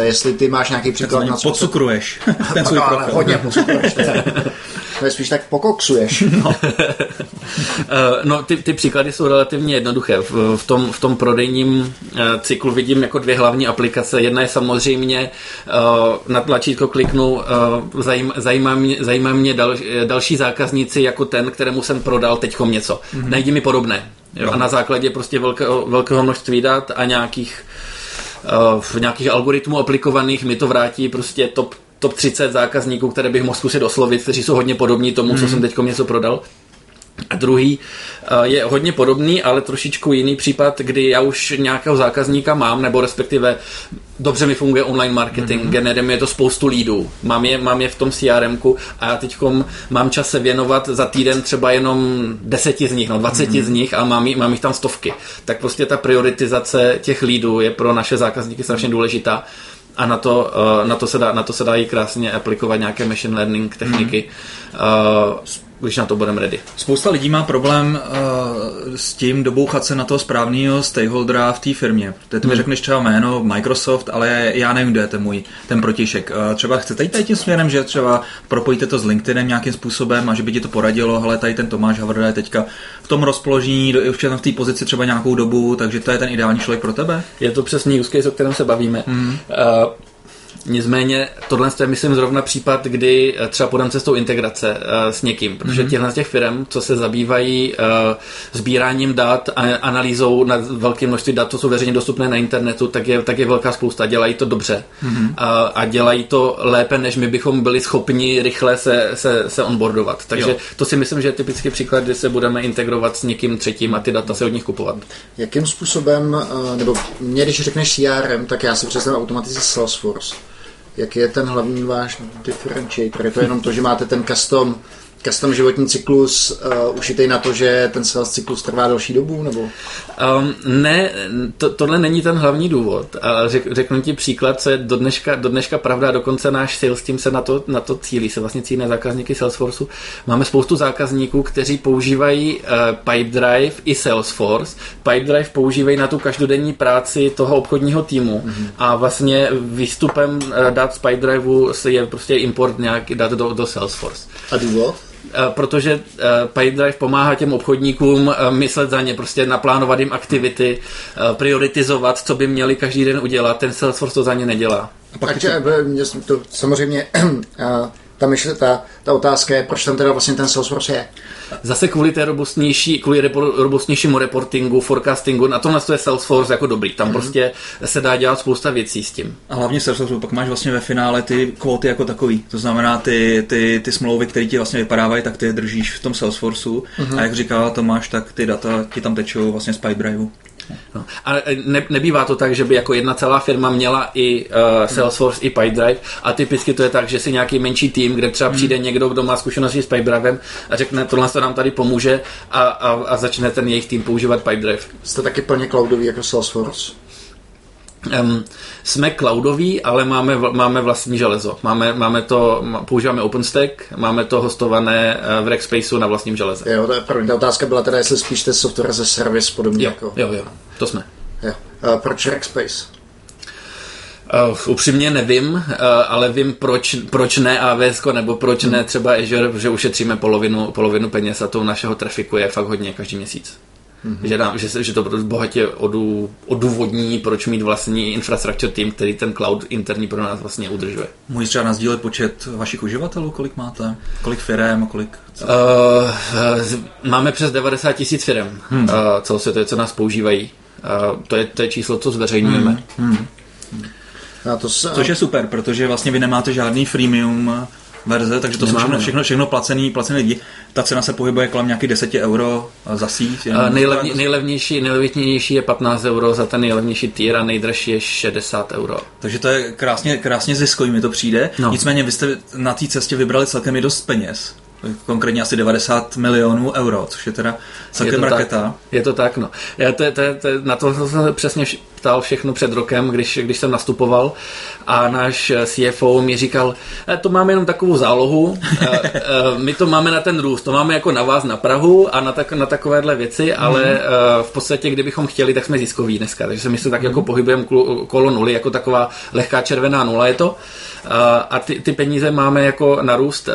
Speaker 1: jestli ty máš nějaký příklad
Speaker 2: na co... Podcukruješ ten
Speaker 1: svůj no, hodně podcukruješ. To je spíš tak pokoksuješ. No,
Speaker 4: no ty, ty příklady jsou relativně jednoduché. V, v, tom, v tom prodejním cyklu vidím jako dvě hlavní aplikace. Jedna je samozřejmě na tlačítko kliknu, zajím, zajímá mě, zajímá mě dal, další zákazníci jako ten, kterému jsem prodal teďkom něco. Mm-hmm. Najdi mi podobné. Jo? A na základě prostě velkého, velkého množství dat a nějakých v nějakých algoritmů aplikovaných mi to vrátí prostě top top 30 zákazníků, které bych mohl zkusit oslovit, kteří jsou hodně podobní tomu, mm. co mhm. jsem teď něco prodal. A druhý eh, je hodně podobný, ale trošičku jiný případ, kdy já už nějakého zákazníka mám, nebo respektive dobře mi funguje online marketing, mm-hmm. generuje to spoustu lídů, mám je, mám je v tom CRM a já teď mám čas se věnovat za týden třeba jenom deseti z nich, no dvaceti mm-hmm. z nich a mám, mám jich tam stovky. Tak prostě ta prioritizace těch lídů je pro naše zákazníky strašně důležitá a na to, uh, na to, se dá, na to se dají krásně aplikovat nějaké machine learning techniky. Mm. Když na to budeme ready.
Speaker 2: Spousta lidí má problém uh, s tím dobouchat se na toho správného stakeholdera v té firmě. Ty, ty mi hmm. řekneš třeba jméno Microsoft, ale já nevím, kde je ten můj ten protišek. Uh, třeba chcete jít tady tím směrem, že třeba propojíte to s LinkedInem nějakým způsobem a že by ti to poradilo, ale tady ten Tomáš Havrda je teďka v tom rozpoložení, už je v té pozici třeba nějakou dobu, takže to je ten ideální člověk pro tebe?
Speaker 4: Je to přesný use case, o kterém se bavíme. Hmm. Uh, Nicméně tohle je, myslím, zrovna případ, kdy eh, třeba podám cestou integrace uh, s někým, protože mm-hmm. těchto těch firm, co se zabývají uh, sbíráním dat a analýzou na velké množství dat, co jsou veřejně dostupné na internetu, tak je, tak je velká spousta. Dělají to dobře mm-hmm. uh, a dělají to lépe, než my bychom byli schopni rychle se, se, se onboardovat. Takže jo. to si myslím, že je typický příklad, kdy se budeme integrovat s někým třetím a ty data se od nich kupovat.
Speaker 1: Jakým způsobem, nebo mě když řekneš CRM, tak já si představím automaticky Salesforce jaký je ten hlavní váš differentiator? Je to jenom to, že máte ten custom custom životní cyklus uh, ušitej na to, že ten sales cyklus trvá další dobu, nebo? Um,
Speaker 4: ne, to, tohle není ten hlavní důvod. Ale řek, řeknu ti příklad, co je do dneška, do dneška pravda, dokonce náš sales tím se na to, na to cílí, se vlastně cílí na zákazníky Salesforceu. Máme spoustu zákazníků, kteří používají uh, Pipedrive i Salesforce. Pipedrive používají na tu každodenní práci toho obchodního týmu mm-hmm. a vlastně výstupem uh, dat z Pipedriveu je prostě import nějaký dat do, do Salesforce.
Speaker 1: A důvod?
Speaker 4: Eh, protože eh, Pipedrive pomáhá těm obchodníkům eh, myslet za ně, prostě naplánovat jim aktivity, prioritizovat, co by měli každý den udělat. Ten Salesforce to za ně nedělá.
Speaker 1: A pak to, to samozřejmě ta, myšle, ta, ta otázka je, proč tam teda vlastně ten Salesforce je.
Speaker 4: Zase kvůli té robustnější, kvůli robustnějšímu reportingu, forecastingu, na tomhle je Salesforce jako dobrý. Tam mm-hmm. prostě se dá dělat spousta věcí s tím.
Speaker 2: A hlavně Salesforce pak máš vlastně ve finále ty kvóty jako takový. To znamená ty, ty, ty smlouvy, které ti vlastně vypadávají, tak ty je držíš v tom Salesforceu. Mm-hmm. A jak říkala Tomáš, tak ty data ti tam tečou vlastně z Pipedriveu.
Speaker 4: No. A ne, nebývá to tak, že by jako jedna celá firma měla i uh, Salesforce, hmm. i PipeDrive a typicky to je tak, že si nějaký menší tým, kde třeba hmm. přijde někdo, kdo má zkušenosti s PipeDrivem a řekne, tohle to nám tady pomůže a, a, a začne ten jejich tým používat PipeDrive.
Speaker 1: Jste taky plně cloudový jako Salesforce?
Speaker 4: Um, jsme cloudový, ale máme, máme vlastní železo. Máme, máme to, používáme OpenStack, máme to hostované eh, v Rackspaceu na vlastním železe.
Speaker 1: Jo, je první. Ta otázka byla teda, jestli spíš ten software ze service podobně
Speaker 4: jo,
Speaker 1: jako...
Speaker 4: Jo, jo, to jsme.
Speaker 1: Jo. Uh, proč Rackspace?
Speaker 4: Uh, upřímně nevím, uh, ale vím, proč, proč ne AWS, nebo proč hmm. ne třeba Azure, že ušetříme polovinu, polovinu peněz a to našeho trafiku je fakt hodně každý měsíc. Mm-hmm. Že, nám, že, se- že to bohatě odů, odůvodní, proč mít vlastní infrastructure tým, který ten cloud interní pro nás vlastně udržuje.
Speaker 2: Můžeš třeba nazdílet počet vašich uživatelů, kolik máte? Kolik firem a kolik... Co?
Speaker 4: Uh, máme přes 90 tisíc firm hmm. uh, celosvětově, co nás používají. Uh, to, je, to je číslo, co zveřejňujeme. Hmm.
Speaker 1: A to se,
Speaker 2: Což je super, protože vlastně vy nemáte žádný freemium verze, takže to jsou
Speaker 4: Nemáme,
Speaker 2: všechno,
Speaker 4: no.
Speaker 2: všechno, všechno placený, placený lidi. Ta cena se pohybuje kolem nějakých 10 euro za síť.
Speaker 4: nejlevně, nejlevnější, nejlevnější je 15 euro za ten nejlevnější tier a nejdražší je 60 euro.
Speaker 2: Takže to je krásně, krásně ziskový, mi to přijde. No. Nicméně vy jste na té cestě vybrali celkem i dost peněz. Konkrétně asi 90 milionů euro, což je teda celkem
Speaker 4: je to
Speaker 2: raketa.
Speaker 4: Tak. Je to tak, no. Já to, to, to, na to jsem se přesně vš- ptal všechno před rokem, když, když jsem nastupoval. A náš eh, CFO mi říkal, "Eh, to máme jenom takovou zálohu, eh, eh, my to máme na ten růst, to máme jako na vás na Prahu a na, tak, na takovéhle věci, ale eh, v podstatě, kdybychom chtěli, tak jsme ziskoví dneska, takže se my se tak jako pohybujeme klu- kolo nuly, jako taková lehká červená nula je to. A, a ty, ty peníze máme jako na růst.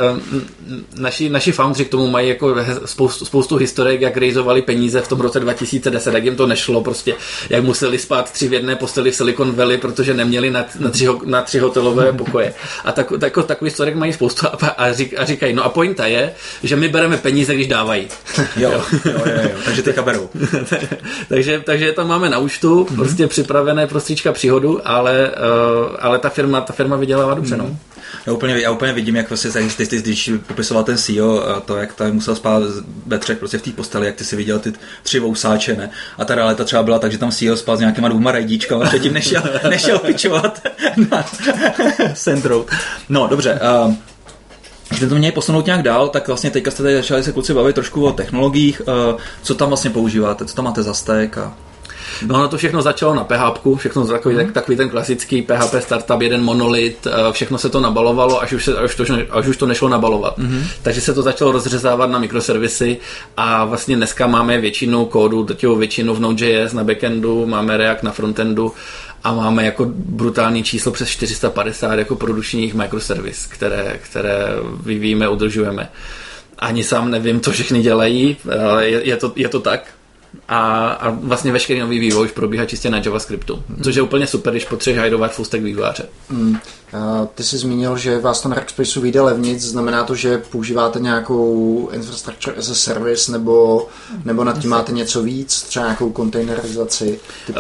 Speaker 4: Naši, naši foundři k tomu mají jako spoustu, spoustu historiek, jak rejzovali peníze v tom roce 2010, jak jim to nešlo prostě, jak museli spát tři v jedné posteli v Silicon Valley, protože neměli na, na, tři, na tři hotelové pokoje. A tak, tak, takový historiek mají spoustu a, a, řík, a říkají, no a pointa je, že my bereme peníze, když dávají.
Speaker 2: Jo, jo, jo, jo, takže teďka berou.
Speaker 4: takže, takže tam máme na účtu
Speaker 2: Mhm.
Speaker 4: prostě připravené prostříčka příhodu, ale, uh, ale ta firma, ta firma vydělává dobře,
Speaker 2: Mhm.
Speaker 4: No.
Speaker 2: Já úplně, já úplně vidím, jak prostě ty, ty, ty, když popisoval ten CEO, a to, jak tam musel spát ve třech prostě v té posteli, jak ty si viděl ty tři vousáče, ne? A ta realita třeba byla tak, že tam CEO spal s nějakýma dvouma rajdíčkama, předtím nešel, nešel pičovat na Sand Road. No, dobře. Uh, když to měli posunout nějak dál, tak vlastně teďka jste tady začali se kluci bavit trošku o technologiích. Uh, co tam vlastně používáte? Co tam máte za stack? A...
Speaker 4: No ono to všechno začalo na PHP, všechno takový, tak, takový ten klasický PHP startup, jeden monolit, eh, všechno se to nabalovalo, až už, se, až to, až už to nešlo nabalovat. Mm-hmm. Takže se to začalo rozřezávat na mikroservisy a vlastně dneska máme většinu kódu, drtivou většinu v Node.js na backendu, máme React na frontendu a máme jako brutální číslo přes 450 jako produčních microservis, které, které vyvíjíme, udržujeme. Ani sám nevím, co všechny dělají, ale je, je, to, je to tak. A, a vlastně veškerý nový vývoj už probíhá čistě na JavaScriptu, což je úplně super, když potřebuješ hajrovat full stack vývojáře.
Speaker 1: A ty jsi zmínil, že vás to na Rackspaceu vyjde levnic, znamená to, že používáte nějakou infrastructure as a service, nebo, nebo nad tím máte něco víc, třeba nějakou kontejnerizaci?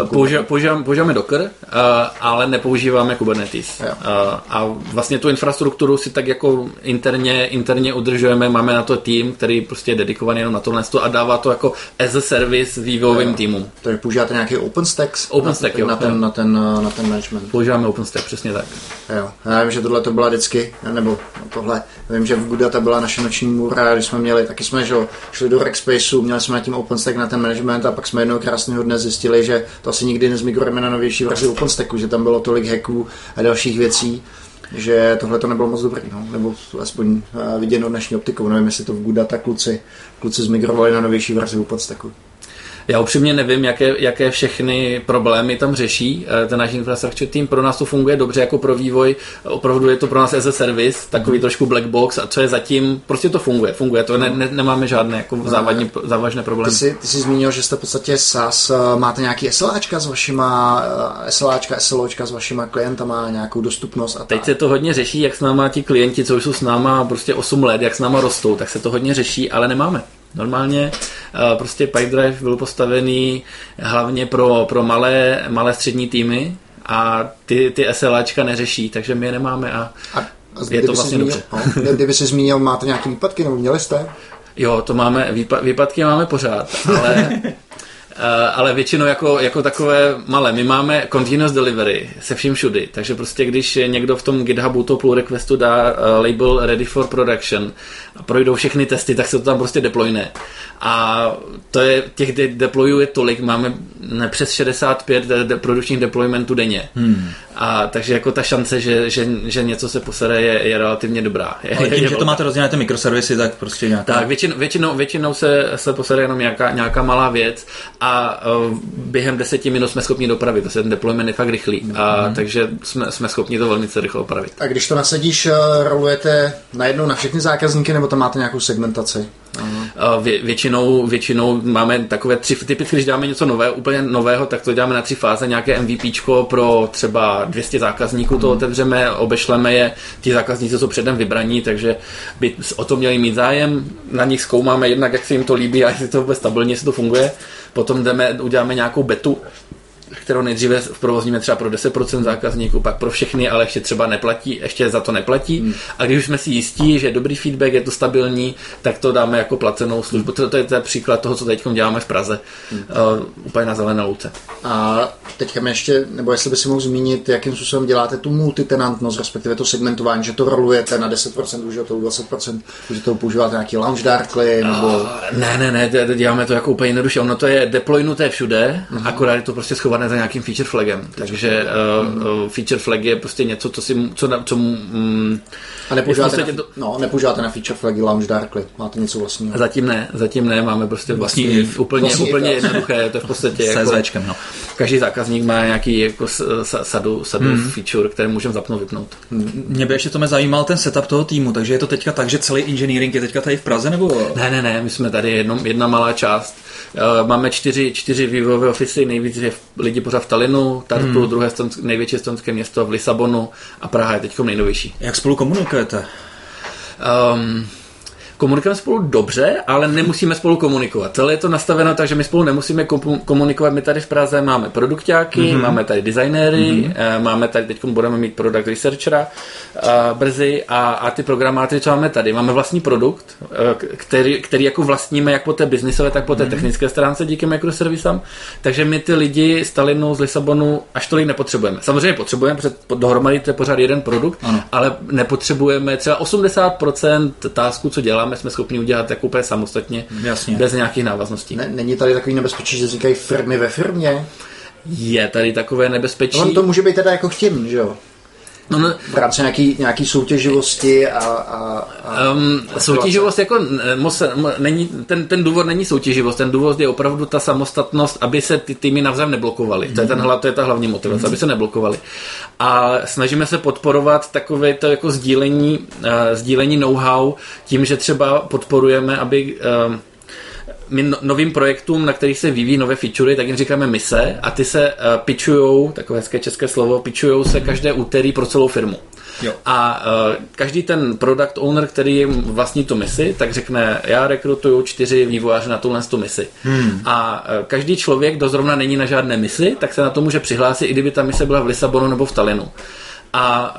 Speaker 4: Používáme, používáme, používáme Docker, uh, ale nepoužíváme Kubernetes.
Speaker 1: Jo.
Speaker 4: Uh, a vlastně tu infrastrukturu si tak jako interně, interně udržujeme, máme na to tým, který prostě je dedikovaný jenom na tohle a dává to jako as a service vývojovým týmům.
Speaker 1: Takže používáte nějaký OpenStack?
Speaker 4: OpenStack,
Speaker 1: na,
Speaker 4: jo,
Speaker 1: na, ten,
Speaker 4: jo.
Speaker 1: na, ten, na ten management.
Speaker 4: Používáme OpenStack, přesně tak.
Speaker 1: Jo. Já vím, že tohle to byla vždycky, nebo tohle, vím, že v Gudata byla naše noční můra, když jsme měli, taky jsme že, jo, šli do Rackspaceu, měli jsme na tím OpenStack na ten management a pak jsme jednoho krásného dne zjistili, že to asi nikdy nezmigrujeme na novější verzi OpenStacku, že tam bylo tolik hacků a dalších věcí, že tohle to nebylo moc dobrý, no, nebo aspoň eh, viděno dnešní optikou, nevím, jestli to v Gudata kluci, kluci zmigrovali na novější verzi OpenStacku.
Speaker 4: Já upřímně nevím, jaké, jaké všechny problémy tam řeší eh, ten náš infrastructure tým. Pro nás to funguje dobře jako pro vývoj, opravdu je to pro nás as a service, takový trošku black box a co je zatím, prostě to funguje, funguje to, ne, ne, nemáme žádné jako závadní, závažné problémy.
Speaker 1: Ty jsi, ty jsi zmínil, že jste v podstatě SaaS, eh, máte nějaký SLAčka s vašima, eh, SLAčka, SLOčka s vašima klientama, nějakou dostupnost a
Speaker 4: Teď
Speaker 1: tak.
Speaker 4: se to hodně řeší, jak s náma ti klienti, co už jsou s náma prostě 8 let, jak s náma rostou, tak se to hodně řeší, ale nemáme. Normálně eh, prostě Pipedrive byl postavený hlavně pro, pro malé, malé střední týmy a ty, ty SLAčka neřeší, takže my je nemáme a
Speaker 1: A, a
Speaker 4: je to vlastně
Speaker 1: zmínil,
Speaker 4: dobře.
Speaker 1: no, kdyby jsi zmínil, máte nějaké výpadky, nebo měli jste?
Speaker 4: Jo, to máme, výpa- výpadky máme pořád, ale, eh, ale většinou jako, jako takové malé. My máme continuous delivery se vším všudy, takže prostě když někdo v tom GitHubu to pull requestu dá eh, label ready for production a projdou všechny testy, tak se to tam prostě deployne. A to je, těch de- deployů je tolik, máme ne, přes 65 de- de- produkčních deploymentů denně. Hmm. A takže jako ta šance, že, že, že něco se posere, je, je relativně dobrá. Je,
Speaker 2: Ale
Speaker 4: je
Speaker 2: tím, že to máte rozdělené ty mikroservisy, tak prostě nějaká...
Speaker 4: Tak, většinou, většinou, většinou se, se posede jenom nějaká, nějaká malá věc a, uh, během deseti minut jsme schopni dopravit, to se ten deployment je fakt rychlý, a takže jsme, jsme schopni to velmi rychle opravit.
Speaker 1: A když to nasadíš, eh, rolujete najednou na všechny zákazníky, nebo tam máte nějakou segmentaci?
Speaker 4: Vě, většinou, většinou máme takové tři, typicky, když dáme něco nového, úplně nového, tak to děláme na tři fáze, nějaké MVPčko pro třeba 200 zákazníků, to otevřeme, obešleme je, ti zákazníci jsou předem vybraní, takže by o to měli mít zájem, na nich zkoumáme jednak, jak se jim to líbí a jestli to vůbec stabilně, jestli to funguje, potom jdeme, uděláme nějakou betu, kterou nejdříve provozníme třeba pro 10% zákazníků, pak pro všechny, ale ještě třeba neplatí, ještě za to neplatí. Hmm. A když už jsme si jistí, že je dobrý feedback, je to stabilní, tak to dáme jako placenou službu. To, to je ten příklad toho, co teď děláme v Praze. Hmm. Uh, úplně na zelené louce.
Speaker 1: A teďka mi ještě, nebo jestli by si mohl zmínit, jakým způsobem děláte tu multitenantnost, respektive to segmentování, že to rolujete na 10% uživatelů, 20% uživatelů používáte nějaký launch darkly, nebo...
Speaker 4: Uh, ne, ne, ne, děláme to jako úplně jednoduše. Ono to je deploynuté všude, uh-huh. akorát je to prostě schované za nějakým feature flagem. Takže uh, uh, feature flag je prostě něco, co si, co, co mm,
Speaker 1: a nepoužíváte, na, to... no, nepoužíváte na feature flagy Launch Darkly, máte něco vlastního?
Speaker 4: Zatím ne, zatím ne, máme prostě vlastní, vlastní úplně, vlastní úplně jednoduché, to je v podstatě jako,
Speaker 2: no.
Speaker 4: každý zákazník má nějaký jako sadu, sadu hmm. feature, které můžeme zapnout, vypnout.
Speaker 2: Mě by ještě to mě zajímal ten setup toho týmu, takže je to teďka tak, že celý engineering je teďka tady v Praze, nebo?
Speaker 4: Ne, ne, ne, my jsme tady jedno, jedna malá část, uh, máme čtyři, čtyři vývojové ofisy, nejvíc je lidi pořád v Talinu, Tartu, hmm. druhé stonsk, největší estonské město v Lisabonu a Praha je teď nejnovější.
Speaker 2: Jak spolu komunikujete?
Speaker 4: Um, komunikujeme spolu dobře, ale nemusíme spolu komunikovat. Celé je to nastaveno tak, že my spolu nemusíme komunikovat. My tady v Praze máme produktáky, mm-hmm. máme tady designéry, mm-hmm. máme tady, teď budeme mít product researchera uh, brzy a, a ty programátory, co máme tady. Máme vlastní produkt, uh, který, který jako vlastníme jak po té biznisové, tak po té mm-hmm. technické stránce díky microservisám. Takže my ty lidi z Talinu, z Lisabonu až tolik nepotřebujeme. Samozřejmě potřebujeme, protože dohromady to je pořád jeden produkt, ano. ale nepotřebujeme třeba 80% tásků, co děláme, děláme, jsme schopni udělat jako úplně samostatně,
Speaker 2: Jasně.
Speaker 4: bez nějakých návazností.
Speaker 1: Ne, není tady takový nebezpečí, že říkají firmy ve firmě?
Speaker 4: Je tady takové nebezpečí.
Speaker 1: No, to může být teda jako chtěn, že jo? No, no, v rámci nějaký, nějaký soutěživosti a, a,
Speaker 4: a um, soutěživost jako moc, není, ten, ten důvod není soutěživost, ten důvod je opravdu ta samostatnost, aby se ty týmy navzájem neblokovaly. Mm. To, je ten, to je ta hlavní motivace, mm. aby se neblokovaly. A snažíme se podporovat takové to jako sdílení, uh, sdílení know-how tím, že třeba podporujeme, aby uh, my no, novým projektům, na kterých se vyvíjí nové featurey, tak jim říkáme mise a ty se uh, pitchujou, takové hezké české slovo, pitchujou se každé úterý pro celou firmu. Jo. A uh, každý ten product owner, který vlastní tu misi, tak řekne, já rekrutuju čtyři vývojáře na tuhle tu misi. Hmm. A uh, každý člověk, kdo zrovna není na žádné misi, tak se na to může přihlásit, i kdyby ta mise byla v Lisabonu nebo v Talinu a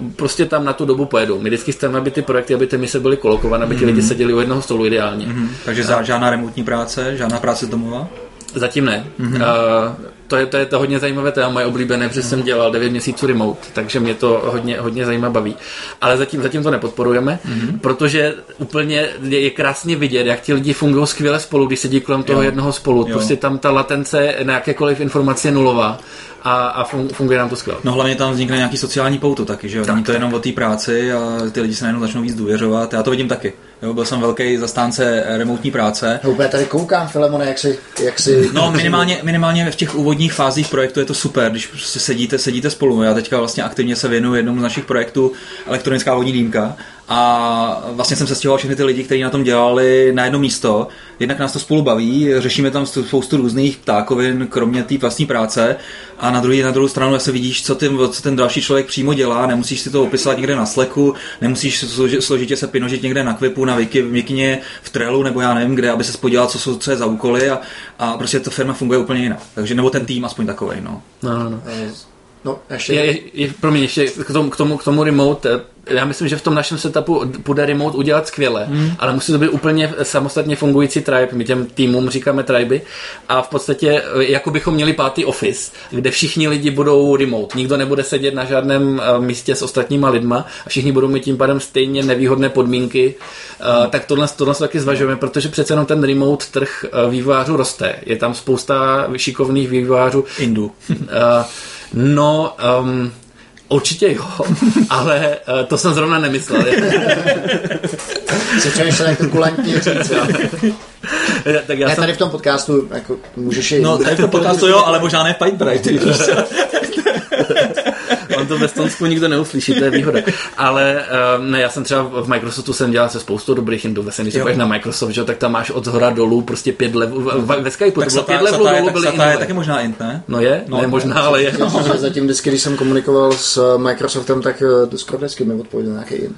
Speaker 4: uh, prostě tam na tu dobu pojedou. My vždycky chceme, aby ty projekty, aby ty mise byly kolokované, aby ti mm-hmm. lidi seděli u jednoho stolu ideálně. Mm-hmm.
Speaker 2: Takže za, žádná remotní práce, žádná práce z domova?
Speaker 4: Zatím ne. Mm-hmm. Uh, to je, to je to hodně zajímavé téma, moje oblíbené, protože jsem dělal 9 měsíců remote, takže mě to hodně, hodně zajímá baví. Ale zatím, zatím to nepodporujeme, mm-hmm. protože úplně je, je krásně vidět, jak ti lidi fungují skvěle spolu, když sedí kolem toho jo. jednoho spolu. Jo. Prostě tam ta latence na jakékoliv informace je nulová a, a funguje nám to skvěle.
Speaker 2: No hlavně tam vznikne nějaký sociální pouto taky, že jo? Není to jenom o té práci a ty lidi se najednou začnou víc důvěřovat. Já to vidím taky. Jo, byl jsem velký zastánce remotní práce.
Speaker 1: No, úplně tady koukám, Filemone, jak si, jak si...
Speaker 2: No, minimálně, minimálně v těch úvodních fázích projektu je to super, když prostě sedíte, sedíte spolu. Já teďka vlastně aktivně se věnuju jednomu z našich projektů, elektronická vodní dýmka a vlastně jsem se stěhoval všechny ty lidi, kteří na tom dělali na jedno místo. Jednak nás to spolu baví, řešíme tam spoustu různých ptákovin, kromě té vlastní práce. A na, druhý, na druhou stranu se vidíš, co ten, co ten další člověk přímo dělá, nemusíš si to opisovat někde na Slacku, nemusíš složitě se pinožit někde na Quipu, na Wiki, Wikině, v Trelu nebo já nevím kde, aby se spodíval, co, jsou, co je za úkoly a, a prostě ta firma funguje úplně jinak. Takže nebo ten tým aspoň takový. No.
Speaker 4: No, no, no. No, ještě... Je, je, je, promiň, ještě k tomu, k, tomu, k tomu remote, eh, já myslím, že v tom našem setupu bude remote udělat skvěle, hmm. ale musí to být úplně samostatně fungující tribe, my těm týmům říkáme triby a v podstatě eh, jako bychom měli pátý office, kde všichni lidi budou remote, nikdo nebude sedět na žádném eh, místě s ostatníma lidma a všichni budou mít tím pádem stejně nevýhodné podmínky, hmm. tak tohle, tohle taky zvažujeme, protože přece jenom ten remote trh vývojářů roste, je tam spousta šikovných vývojářů.
Speaker 2: Indu.
Speaker 4: No, um, určitě jo, ale uh, to jsem zrovna nemyslel.
Speaker 1: Se přemýšlel jako kulantní říct,
Speaker 4: tak já
Speaker 1: Ne,
Speaker 4: jsem,
Speaker 1: tady v tom podcastu jako, můžeš i...
Speaker 2: No, tady v tom podcastu jo, ale možná ne v Pipe Drive.
Speaker 4: to ve Stonsku nikdo neuslyší, to je výhoda. Ale um, ne, já jsem třeba v Microsoftu jsem dělal se spoustu dobrých vlastně, když na Microsoft, že, jo, tak tam máš od zhora dolů prostě pět levelů, v- ve Skypeu to bylo pět levelů
Speaker 2: je,
Speaker 4: dolů
Speaker 2: tak
Speaker 4: byly
Speaker 2: Sata je taky možná int, ne?
Speaker 4: No je,
Speaker 2: No,
Speaker 4: ne možná, ale je.
Speaker 1: Že zatím vždycky, když jsem komunikoval s Microsoftem, tak eh, skoro vždycky mi odpověděl nějaký jin.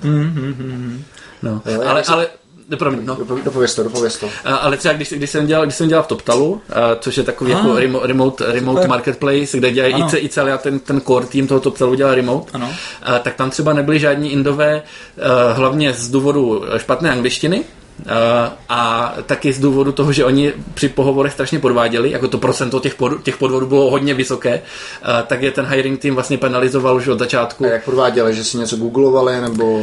Speaker 4: No.
Speaker 1: Jo, já
Speaker 4: Ale, ale, promiň, no.
Speaker 1: Dopo- Dopověz to, dopověz to.
Speaker 4: A- Ale třeba když, když, jsem dělal, když jsem dělal v TopTalu, a, což je takový
Speaker 2: Ah.
Speaker 4: jako remote, remote, remote marketplace, kde dělají
Speaker 2: Ano.
Speaker 4: i, i celý ten, ten core tým toho TopTalu dělá remote,
Speaker 2: Ano.
Speaker 4: a, tak tam třeba nebyli žádní indové, a, hlavně z důvodu špatné angličtiny, a, a taky z důvodu toho, že oni při pohovorech strašně podváděli, jako to procento těch, pod, těch podvodů bylo hodně vysoké, a, tak je ten hiring tým vlastně penalizoval už od začátku.
Speaker 1: A jak podváděli, že si něco googlovali, nebo...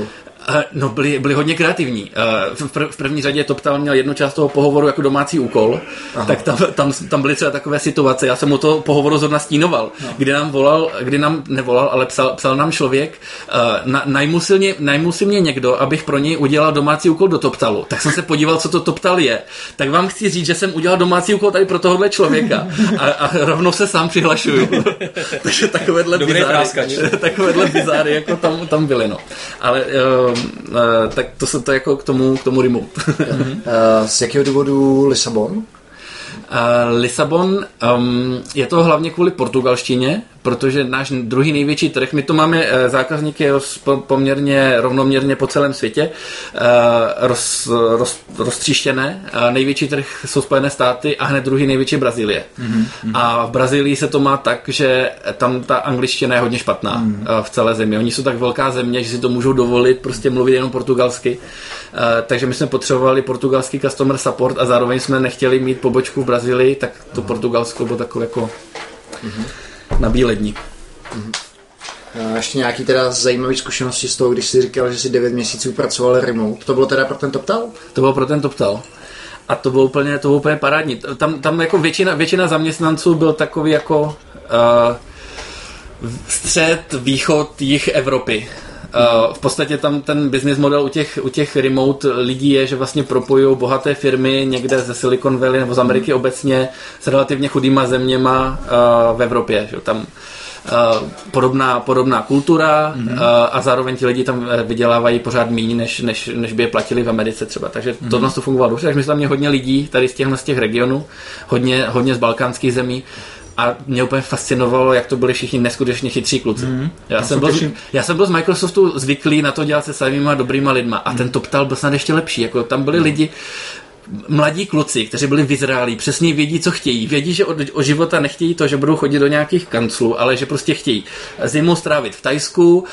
Speaker 4: Eh, No, byli, byli hodně kreativní. Eh, V, pr- v první řadě TopTal měl jednu část toho pohovoru jako domácí úkol, Aha. tak tam, tam, tam byly třeba takové situace. Já jsem mu to pohovoru zrovna stínoval, no. kdy nám volal, kdy nám nevolal, ale psal, psal nám člověk, uh, na, najmu, si mě, někdo, abych pro něj udělal domácí úkol do TopTalu. Tak jsem se podíval, co to TopTal je. Tak vám chci říct, že jsem udělal domácí úkol tady pro tohohle člověka a, a rovnou se sám přihlašuju. Takže takovéhle bizáry, takovéhle bizáry jako tam, tam byly, no. Ale tak to se to jako k tomu, k tomu remote.
Speaker 1: Eh, Z jakého důvodu Lisabon?
Speaker 4: Uh, Lisabon, um, je to hlavně kvůli portugalštině, protože náš druhý největší trh, my to máme uh, zákazníky roz, po, poměrně rovnoměrně po celém světě, uh, roz, roz, roztříštěné. Uh, největší trh jsou Spojené státy a hned druhý největší Brazílie. Mm-hmm. A v Brazílii se to má tak, že tam ta angličtina je hodně špatná mm-hmm. v celé zemi. Oni jsou tak velká země, že si to můžou dovolit prostě mluvit jenom portugalsky. Takže my jsme potřebovali portugalský customer support a zároveň jsme nechtěli mít pobočku v Brazílii, tak to Portugalsko bylo takové jako na bílední.
Speaker 1: A ještě nějaký teda zajímavé zkušenosti z toho, když jsi říkal, že jsi 9 měsíců pracoval remote. To bylo teda pro ten TopTal?
Speaker 4: To bylo pro ten TopTal. A to bylo úplně, to bylo úplně parádní. Tam, tam jako většina, většina zaměstnanců byl takový jako uh, střed, východ, jich Evropy. Uh, v podstatě tam ten business model u těch, u těch remote lidí je, že vlastně propojují bohaté firmy někde ze Silicon Valley nebo z Ameriky obecně s relativně chudýma zeměma uh, v Evropě. Že? Tam uh, podobná, podobná kultura mm-hmm. uh, a zároveň ti lidi tam eh, vydělávají pořád méně, než, než, než by je platili v Americe třeba. Takže mm-hmm. tohle to fungovalo dobře. Takže my jsme tam měli hodně lidí tady z těchhle z těch regionů, hodně, hodně z balkánských zemí. A mě úplně fascinovalo, jak to byli všichni neskutečně chytří kluci. Mm, já, jsem byl, z- já jsem byl z Microsoftu zvyklý na to dělat se samýma dobrýma lidma a ten TopTal byl snad ještě lepší. Jako, tam byli lidi, mladí kluci, kteří byli vyzrálí, přesně vědí, co chtějí. Vědí, že od, od života nechtějí to, že budou chodit do nějakých kanclů, ale že prostě chtějí zimu strávit v Tajsku, uh,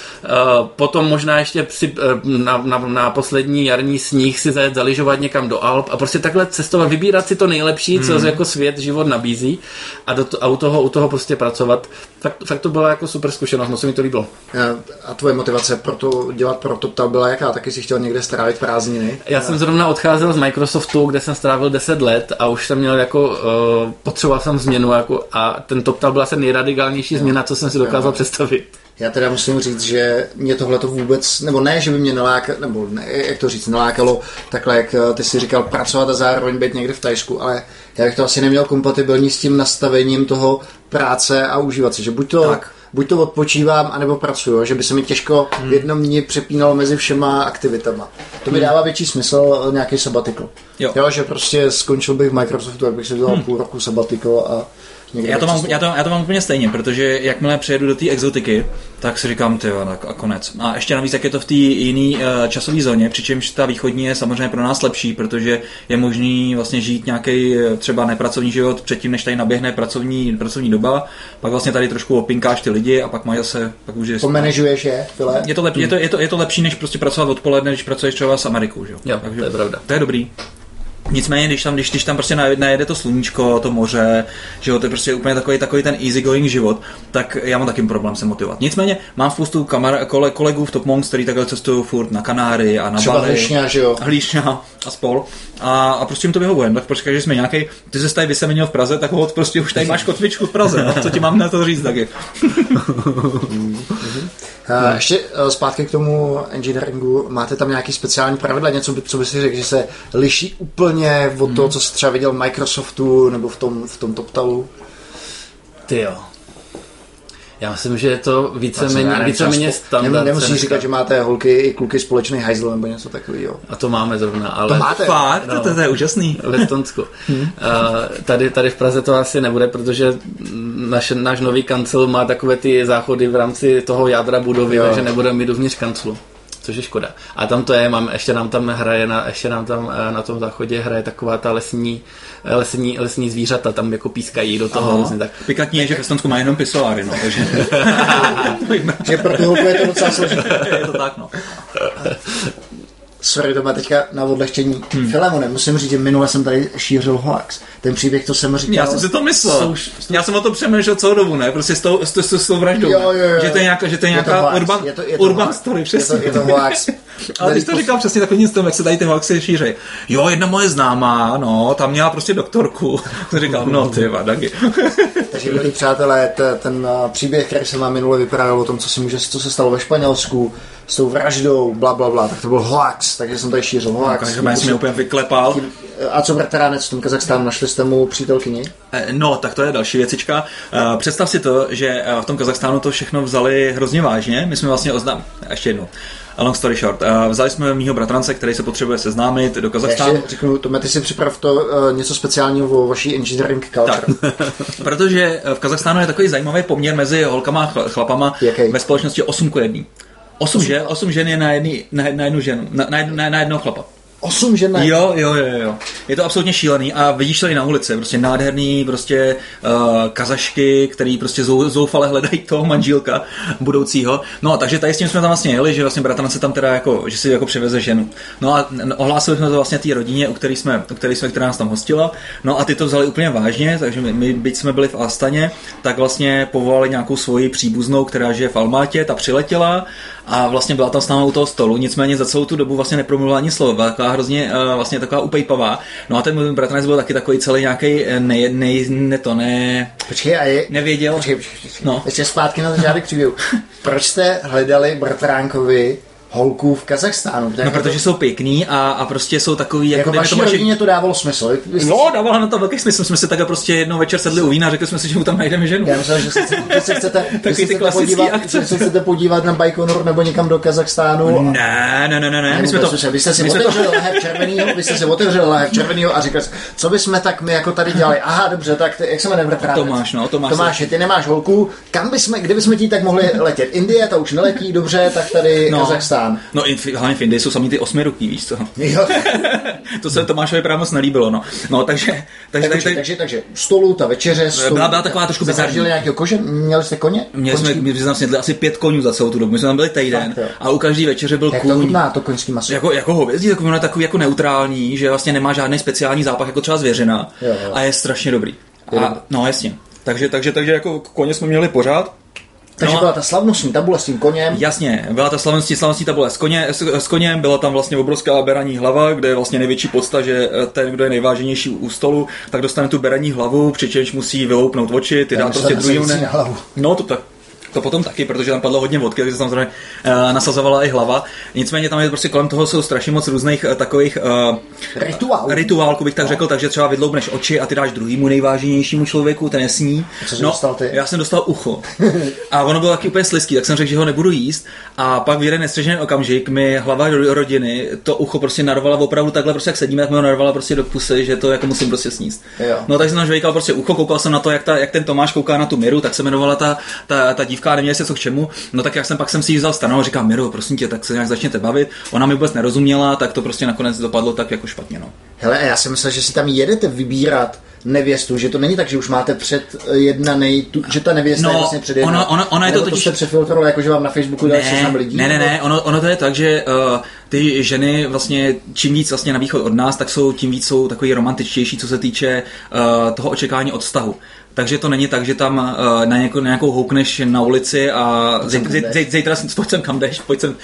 Speaker 4: potom možná ještě při, uh, na, na, na poslední jarní sníh si zajet zaližovat někam do Alp a prostě takhle cestovat, vybírat si to nejlepší, co
Speaker 2: Hmm.
Speaker 4: jako svět, život nabízí a, do a u, toho, u toho prostě pracovat. Fakt, fakt to byla jako super zkušenost, moc se mi to líbilo.
Speaker 1: A- tvoje motivace pro to dělat pro TopTal byla jaká? Taky si chtěl někde strávit prázdniny?
Speaker 4: Já jsem zrovna odcházel z Microsoftu, kde jsem strávil 10 let a už jsem měl jako, uh, potřeboval jsem změnu jako, a ten TopTal byla asi nejradikálnější změna, co jsem si dokázal představit.
Speaker 1: Já teda musím říct, že mě tohle to vůbec, nebo ne, že by mě nalákalo, nebo ne, jak to říct, nalákalo takhle, jak eh, ty si říkal, pracovat a zároveň být někde v Tajsku, ale já bych to asi neměl kompatibilní s tím nastavením toho práce a užívat si, že buď to,
Speaker 2: Tak.
Speaker 1: Buď to odpočívám, anebo pracuju, že by se mi těžko
Speaker 2: Hmm.
Speaker 1: v jednom dní přepínalo mezi všema aktivitama. To mi dává větší smysl eh, nějaký sabatikl.
Speaker 2: Jo.
Speaker 1: jo. že prostě skončil bych v Microsoftu, jak bych si vzal půl roku sabatikl a někde
Speaker 2: Já to, mám, já, to, já to mám úplně stejně, protože jakmile přejedu do té exotiky, tak si říkám, ty a konec. A ještě navíc, jak je to v té jiné uh, časové zóně, přičemž ta východní je samozřejmě pro nás lepší, protože je možný vlastně žít nějaký třeba nepracovní život předtím, než tady naběhne pracovní, pracovní doba, pak vlastně tady trošku opinkáš ty lidi a pak mají zase, pak už je
Speaker 1: Pomenežuješ je, File?
Speaker 2: je to, lep, je, to, je, to, je to lepší, než prostě pracovat odpoledne, když pracuješ třeba s Amerikou. Že? jo?
Speaker 4: Jo,
Speaker 2: Takže
Speaker 4: to je pravda.
Speaker 2: To je dobrý. Nicméně, když tam, když, když tam prostě naje- najede to sluníčko, to moře, že jo, to je prostě úplně takový, takový ten easygoing život, tak já mám taky problém se motivovat. Nicméně mám spoustu kamar, kole, kolegů v Top Monks, který takhle cestují furt na Kanáry a na
Speaker 1: Třeba
Speaker 2: Bali.
Speaker 1: Hlišňa, že jo?
Speaker 2: Hlíšňa a spol. A, a prostě jim to vyhovuje. Tak počkej, že jsme nějaký, ty se tady vysemenil v Praze, tak hod prostě už tady máš kotvičku v Praze. No, co ti mám na to říct taky?
Speaker 1: A ještě eh, zpátky k tomu engineeringu. Máte tam nějaký speciální pravidla, něco, co by si řekl, že se liší úplně úplně od toho, co jsi třeba viděl v Microsoftu nebo v tom, v tom TopTalu?
Speaker 4: Ty jo. Já myslím, že je to víceméně,
Speaker 1: třeba spo-
Speaker 4: standard.
Speaker 1: nem- Nemusíš
Speaker 4: dneska.
Speaker 1: říkat, že máte holky i kluky společný hajzl nebo něco takového.
Speaker 4: A to máme zrovna, ale...
Speaker 1: To máte?
Speaker 2: Fakt,
Speaker 4: No.
Speaker 2: to, to, je úžasný.
Speaker 4: v Estonsku. Uh, tady, tady v Praze to asi nebude, protože naš, náš nový kancel má takové ty záchody v rámci toho jádra budovy,
Speaker 1: Jo.
Speaker 4: takže nebudeme mít uvnitř kanclu. Což je škoda. A tam to je, mám, ještě nám tam hraje, na, ještě nám tam eh, na tom záchodě hraje taková ta lesní, eh, lesní, lesní zvířata, tam jako pískají do toho. Vlastně, tak.
Speaker 2: Pikantní je, že v Estonsku má jenom pisoáry, no, takže
Speaker 1: Že pro ty je to docela složité.
Speaker 2: je to tak, no.
Speaker 1: Sorry, to má teďka na odlehčení. Hmm. Filemone, musím říct, že minule jsem tady šířil hoax. Ten příběh, to jsem říkal.
Speaker 2: Já jsem si to myslel.
Speaker 1: Jsou-
Speaker 2: Já jsem o tom přemýšlel celou dobu, ne? Prostě s tou, s, tou- s, tou- vraždou.
Speaker 1: Jo, jo, jo.
Speaker 2: Že to je nějaká, že to je
Speaker 1: Je to
Speaker 2: nějaká
Speaker 1: hoax.
Speaker 2: urban,
Speaker 1: Je to- je to
Speaker 2: urban
Speaker 1: hoax.
Speaker 2: story,
Speaker 1: Je
Speaker 2: přesně.
Speaker 1: to, je to hoax.
Speaker 2: Ale jsi to říkal přesně takovým stylem, jak se tady ty hoaxy šíří. Jo, jedna moje známá, no, tam měla prostě doktorku. Říkal, no ty vadagy.
Speaker 1: Takže, milí přátelé, t- ten příběh, který jsem vám minule vyprávěl o tom, co se, může, co se stalo ve Španělsku, s tou vraždou, bla, bla, bla, tak to byl hoax, takže jsem tady šířil hoax.
Speaker 2: Takže já jsem mě úplně vyklepal.
Speaker 1: A co bratránec v tom Kazachstánu? Našli jste mu přítelkyni?
Speaker 2: Eh, No, tak to je další věcička. Eh, Představ si to, že eh, v tom Kazachstánu to všechno vzali hrozně vážně. My jsme vlastně oznám... Ještě jednou. A Long story short. Vzali jsme mýho bratrance, který se potřebuje seznámit do Kazachstánu.
Speaker 1: ještě řeknu, Tome, ty si připrav to uh, něco speciálního o vaší engineering culture.
Speaker 2: Tak, protože v Kazachstánu je takový zajímavý poměr mezi holkama a chl- chlapama
Speaker 1: Jaký?
Speaker 2: ve společnosti 8 k 1. 8, že, 8 žen je na, jedný, na, na jednu ženu, na, na, na, na jednoho chlapa.
Speaker 1: Osm žen na
Speaker 2: Jo, jo, jo, jo. Je to absolutně šílený a vidíš to i na ulici, prostě nádherný, prostě uh, kazašky, který prostě zou, zoufale hledají toho manžílka budoucího. No a takže tady s tím jsme tam vlastně jeli, že vlastně bratrance tam teda jako, že si jako přiveze ženu. No a ohlásili jsme to vlastně té rodině, u který jsme, u který jsme, která nás tam hostila. No a ty to vzali úplně vážně, takže my, my byť jsme byli v Astaně, tak vlastně povolali nějakou svoji příbuznou, která žije v Almátě, ta přiletěla a vlastně byla tam s námi u toho stolu, nicméně za celou tu dobu vlastně nepromluvila ani slovo, hrozně uh, vlastně taková upejpavá. No a ten můj bratranec byl taky takový celý nějaký nej, nej, ne to ne,
Speaker 1: Počkej, a je...
Speaker 2: nevěděl.
Speaker 1: Počkej, počkej, počkej.
Speaker 2: No.
Speaker 1: Ještě zpátky na začátek příběhu. Proč jste hledali bratránkovi holku v Kazachstánu?
Speaker 2: No, protože jsou pěkný a, a prostě jsou takový, jako,
Speaker 1: jako vaší
Speaker 2: tomu, že-
Speaker 1: rodině to dávalo smysl. Jste-
Speaker 2: No, dávala na to velký smysl. Jsme si takhle prostě jednou večer sedli u vína a řekli jsme si, že mu tam najdeme ženu.
Speaker 1: Já myslel, že se, že se chcete, že se chcete podívat,
Speaker 2: akce.
Speaker 1: že se chcete podívat na Baikonur nebo někam do Kazachstánu.
Speaker 2: Ne, ne, ne, ne, ne. My jsme to,
Speaker 1: vy jste si
Speaker 2: my jsme to,
Speaker 1: otevřeli lahev červenýho, vy jste si otevřeli lahev červenýho a říkal jsi, co bychom tak my jako tady dělali? Aha, dobře, tak ty, jak se jmenuje bratránec?
Speaker 2: Tomáš, no, Tomáš.
Speaker 1: Tomáš, ty nemáš holku, kam bychom, kde bychom ti tak mohli letět? Indie, ta už neletí, dobře, tak tady
Speaker 2: No.
Speaker 1: Kazachstán.
Speaker 2: No, i v- hlavně v Indii jsou sami ty osmi ruky, víš co?
Speaker 1: Jo,
Speaker 2: To se Tomášovi právě moc nelíbilo, no. No, takže, takže,
Speaker 1: takže,
Speaker 2: takže,
Speaker 1: takže, takže stolu, ta večeře, stůl,
Speaker 2: Byla- byla taková trošku bizarní.
Speaker 1: nějakého kože? Měli jste koně?
Speaker 2: Měli jsme, my jsme snědli asi pět konňů za celou tu dobu. My jsme tam byli týden a u každý večeře byl
Speaker 1: Jak to
Speaker 2: kůň.
Speaker 1: chutná, to koňský maso?
Speaker 2: Jako, jako hovězí, takový, ono je takový jako neutrální, že vlastně nemá žádný speciální zápach, jako třeba zvěřina.
Speaker 1: Jo, jo.
Speaker 2: A je strašně dobrý.
Speaker 1: Je
Speaker 2: a,
Speaker 1: dobrý.
Speaker 2: no jasně. Takže, takže, takže jako koně jsme měli pořád.
Speaker 1: Takže
Speaker 2: no
Speaker 1: byla ta slavnostní tabule s tím koněm.
Speaker 2: Jasně, byla ta slavnostní, slavnostní tabule s, koně, s, s koněm, byla tam vlastně obrovská beraní hlava, kde je vlastně největší podsta, že eh, ten, kdo je nejváženější u stolu, tak dostane tu beraní hlavu, přičemž musí vyloupnout oči, ty
Speaker 1: Já
Speaker 2: dá prostě druhý
Speaker 1: na hlavu.
Speaker 2: No to tak. To potom taky, protože tam padlo hodně vodky, takže se samozřejmě uh, nasazovala i hlava. Nicméně tam je prostě kolem toho jsou strašně moc různých uh, takových uh,
Speaker 1: Rituál.
Speaker 2: rituálku bych tak řekl, takže třeba vydloubneš oči a ty dáš druhýmu nejváženějšímu člověku, ten nesní.
Speaker 1: Co jsi dostal ty?
Speaker 2: Já jsem dostal ucho. A ono bylo taky úplně slizký, tak jsem řekl, že ho nebudu jíst. A pak v jeden nestřežený okamžik mi hlava ro- rodiny to ucho prostě narvala opravdu takhle, prostě jak sedíme, tak mi ho narvala prostě do pusy, že to jako musím prostě sníst.
Speaker 1: Jo.
Speaker 2: No takže jsem tam žvejkal prostě ucho, koukal jsem na to, jak, ta, jak ten Tomáš kouká na tu Miru, tak se jmenovala ta, ta, ta dívka, a neměla se co k čemu. No tak jak jsem pak jsem si ji vzal stranou a říkal, Miru, prosím tě, tak se nějak začněte bavit. Ona mi vůbec nerozuměla, tak to prostě nakonec dopadlo tak jako špatně. No.
Speaker 1: Hele, a já jsem myslel, že si tam jedete vybírat nevěstu, že to není tak, že už máte předjednaný, tu, že ta nevěsta
Speaker 2: No,
Speaker 1: je vlastně předjednaná.
Speaker 2: ona- ona- ona je to totiž-
Speaker 1: to jste jako že vám na Facebooku dali seznam lidí?
Speaker 2: Ne, ne, ne, ono, ono to je tak, že uh, ty ženy vlastně čím víc vlastně na východ od nás, tak jsou tím víc jsou takový romantičtější, co se týče uh, toho očekávání od vztahu. Takže to není tak, že tam uh, na, nějakou, na nějakou houkneš na ulici a zej,
Speaker 1: kam
Speaker 2: zej, zej, zítra pojď sem kam jdeš, pojď sem.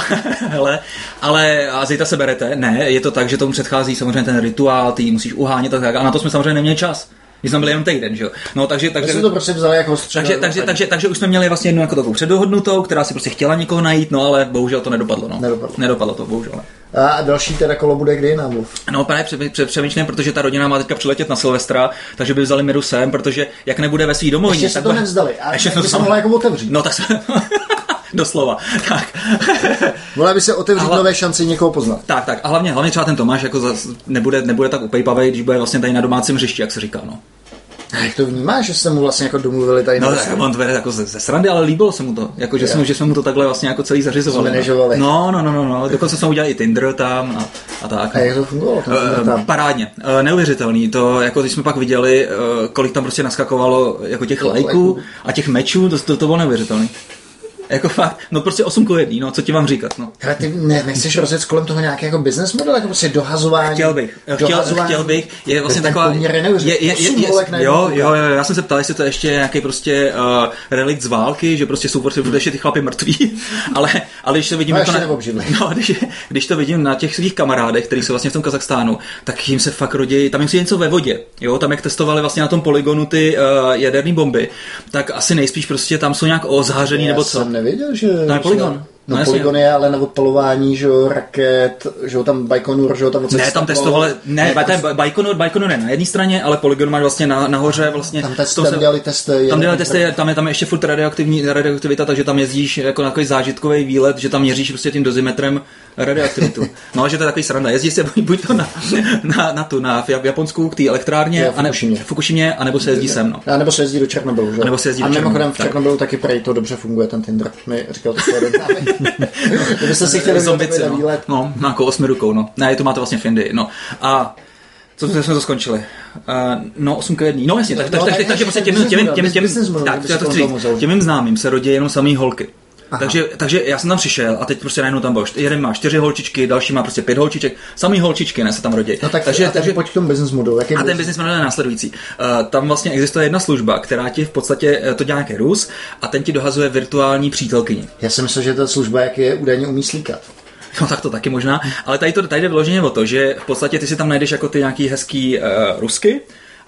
Speaker 2: Hele, ale a zítra se berete. Ne, je to tak, že tomu předchází samozřejmě ten rituál, ty ji musíš uhánět a tak, a na to jsme samozřejmě neměli čas. My jsme byli jenom týden, že jo. No, takže,
Speaker 1: Takže
Speaker 2: takže,
Speaker 1: to prostě vzali jako
Speaker 2: takže, takže, takže, takže, už jsme měli vlastně jednu jako takovou předdohodnutou, která si prostě chtěla někoho najít, no ale bohužel to nedopadlo. No.
Speaker 1: Nedopadlo.
Speaker 2: Nedopadlo to, bohužel.
Speaker 1: A další teda kolo bude kdy nám mluv.
Speaker 2: No právě pře- pře- přemýšlím, protože ta rodina má teďka přiletět na Silvestra, takže by vzali Miru sem, protože jak nebude ve svý domovině,
Speaker 1: Ještě se to
Speaker 2: bude-
Speaker 1: nevzdali. A
Speaker 2: ještě to
Speaker 1: se mohla jako otevřít.
Speaker 2: No tak se... Doslova. Tak.
Speaker 1: Mohla by se otevřít
Speaker 2: Ale-
Speaker 1: nové šanci někoho poznat.
Speaker 2: tak, tak. A hlavně, hlavně třeba ten Tomáš jako zas nebude, nebude tak upejpavej, když bude vlastně tady na domácím hřišti, jak se říká. No,
Speaker 1: Jak to vnímáš, že jste mu vlastně jako domluvili tady
Speaker 2: no tak on to vede jako ze, ze srandy, ale líbilo se mu to. Jako, že, jsme, že jsme mu to takhle vlastně jako celý zařizovali.
Speaker 1: Zmanéžovali.
Speaker 2: No, no, no, no, no. Dokonce jsme udělali i Tinder tam a, a tak.
Speaker 1: A
Speaker 2: no.
Speaker 1: jak to fungovalo? Tam.
Speaker 2: Parádně, Eh, neuvěřitelný. To, jako když jsme pak viděli, eh, kolik tam prostě naskakovalo jako těch lajků. a těch mečů, to, to, to bylo neuvěřitelný. Jako fakt, no prostě 8 k 1, no co ti mám říkat, no.
Speaker 1: Hele, ty ne, nechceš rozjet kolem toho nějaký jako business model, jako prostě dohazování?
Speaker 2: Chtěl bych, chtěl,
Speaker 1: dohazování?
Speaker 2: chtěl bych, je vlastně taková...
Speaker 1: je volek na jednu
Speaker 2: jo, jo, jo, já jsem se ptal, jestli to ještě nějaký prostě uh, relikt z války, že prostě jsou prostě furt ještě ty chlapy mrtví, ale, ale když to vidím
Speaker 1: No,
Speaker 2: jako na, no, když, když, to vidím na těch svých kamarádech, kteří jsou vlastně v tom Kazachstánu, tak jim se fakt rodí, tam jim se něco ve vodě, jo, tam jak testovali vlastně na tom poligonu ty uh, jaderné bomby, tak asi nejspíš prostě tam jsou nějak ozhařený nebo co.
Speaker 1: jsem nevěděl, že...
Speaker 2: To je polygon.
Speaker 1: No,
Speaker 2: No,
Speaker 1: polygon je ale na odpalování, že jo, raket, že jo, tam Baikonur, že jo, tam
Speaker 2: Ne, tam testovali, ne, ne ten Baikonur, Baikonur je na jedné straně, ale Polygon máš vlastně na, nahoře vlastně.
Speaker 1: Tam, test, tam
Speaker 2: se-
Speaker 1: dělali testy.
Speaker 2: tam dělali testy, tam je tam je ještě furt radioaktivní radioaktivita, takže tam jezdíš jako na takový zážitkový výlet, že tam měříš prostě tím dozimetrem radioaktivitu. No, že to je takový sranda. Jezdí se buď- buď to na, na, na tu, na v Japonsku k té elektrárně, a ne,
Speaker 1: Fukushimě.
Speaker 2: v Fukushimě, anebo se jezdí sem, no.
Speaker 1: A nebo se jezdí do Černobylu, že? jo?
Speaker 2: A nebo se jezdí
Speaker 1: a
Speaker 2: do
Speaker 1: mimochodem
Speaker 2: Černobylu,
Speaker 1: v
Speaker 2: tak.
Speaker 1: Černobylu taky prej to dobře funguje, ten Tinder. Mi říkal to. Kdybyste si chtěli
Speaker 2: Zombici, no.
Speaker 1: výlet.
Speaker 2: no. no, jako osmi rukou, no. Ne, to máte vlastně v Indii, no. A co jsme, to skončili? Uh, no, 8 k 1. No jasně, tak,
Speaker 1: No,
Speaker 2: tak,
Speaker 1: tak
Speaker 2: tak, takže prostě těm,
Speaker 1: business
Speaker 2: těm,
Speaker 1: model,
Speaker 2: těm, těm,
Speaker 1: business model,
Speaker 2: tak,
Speaker 1: kdyby
Speaker 2: já
Speaker 1: se
Speaker 2: to chci
Speaker 1: kolem
Speaker 2: říct,
Speaker 1: toho mohl
Speaker 2: těm mým známým se rodí jenom samý holky. Takže, takže já jsem tam přišel a teď prostě najednou tam byl, jeden má čtyři holčičky, další má prostě pět holčiček, samý holčičky ne se tam rodí.
Speaker 1: No tak
Speaker 2: takže,
Speaker 1: a takže pojď k tomu business modelu. Jaký
Speaker 2: a ten
Speaker 1: business-
Speaker 2: model je následující. Uh, tam vlastně existuje jedna služba, která ti v podstatě, eh, to dělá nějaký Rus a ten ti dohazuje virtuální přítelkyni.
Speaker 1: Já jsem myslel, že ta služba, jak je údajně umí slíkat.
Speaker 2: No tak to taky možná, ale tady, to, tady jde vyloženě o to, že v podstatě ty si tam najdeš jako ty nějaký hezký uh, rusky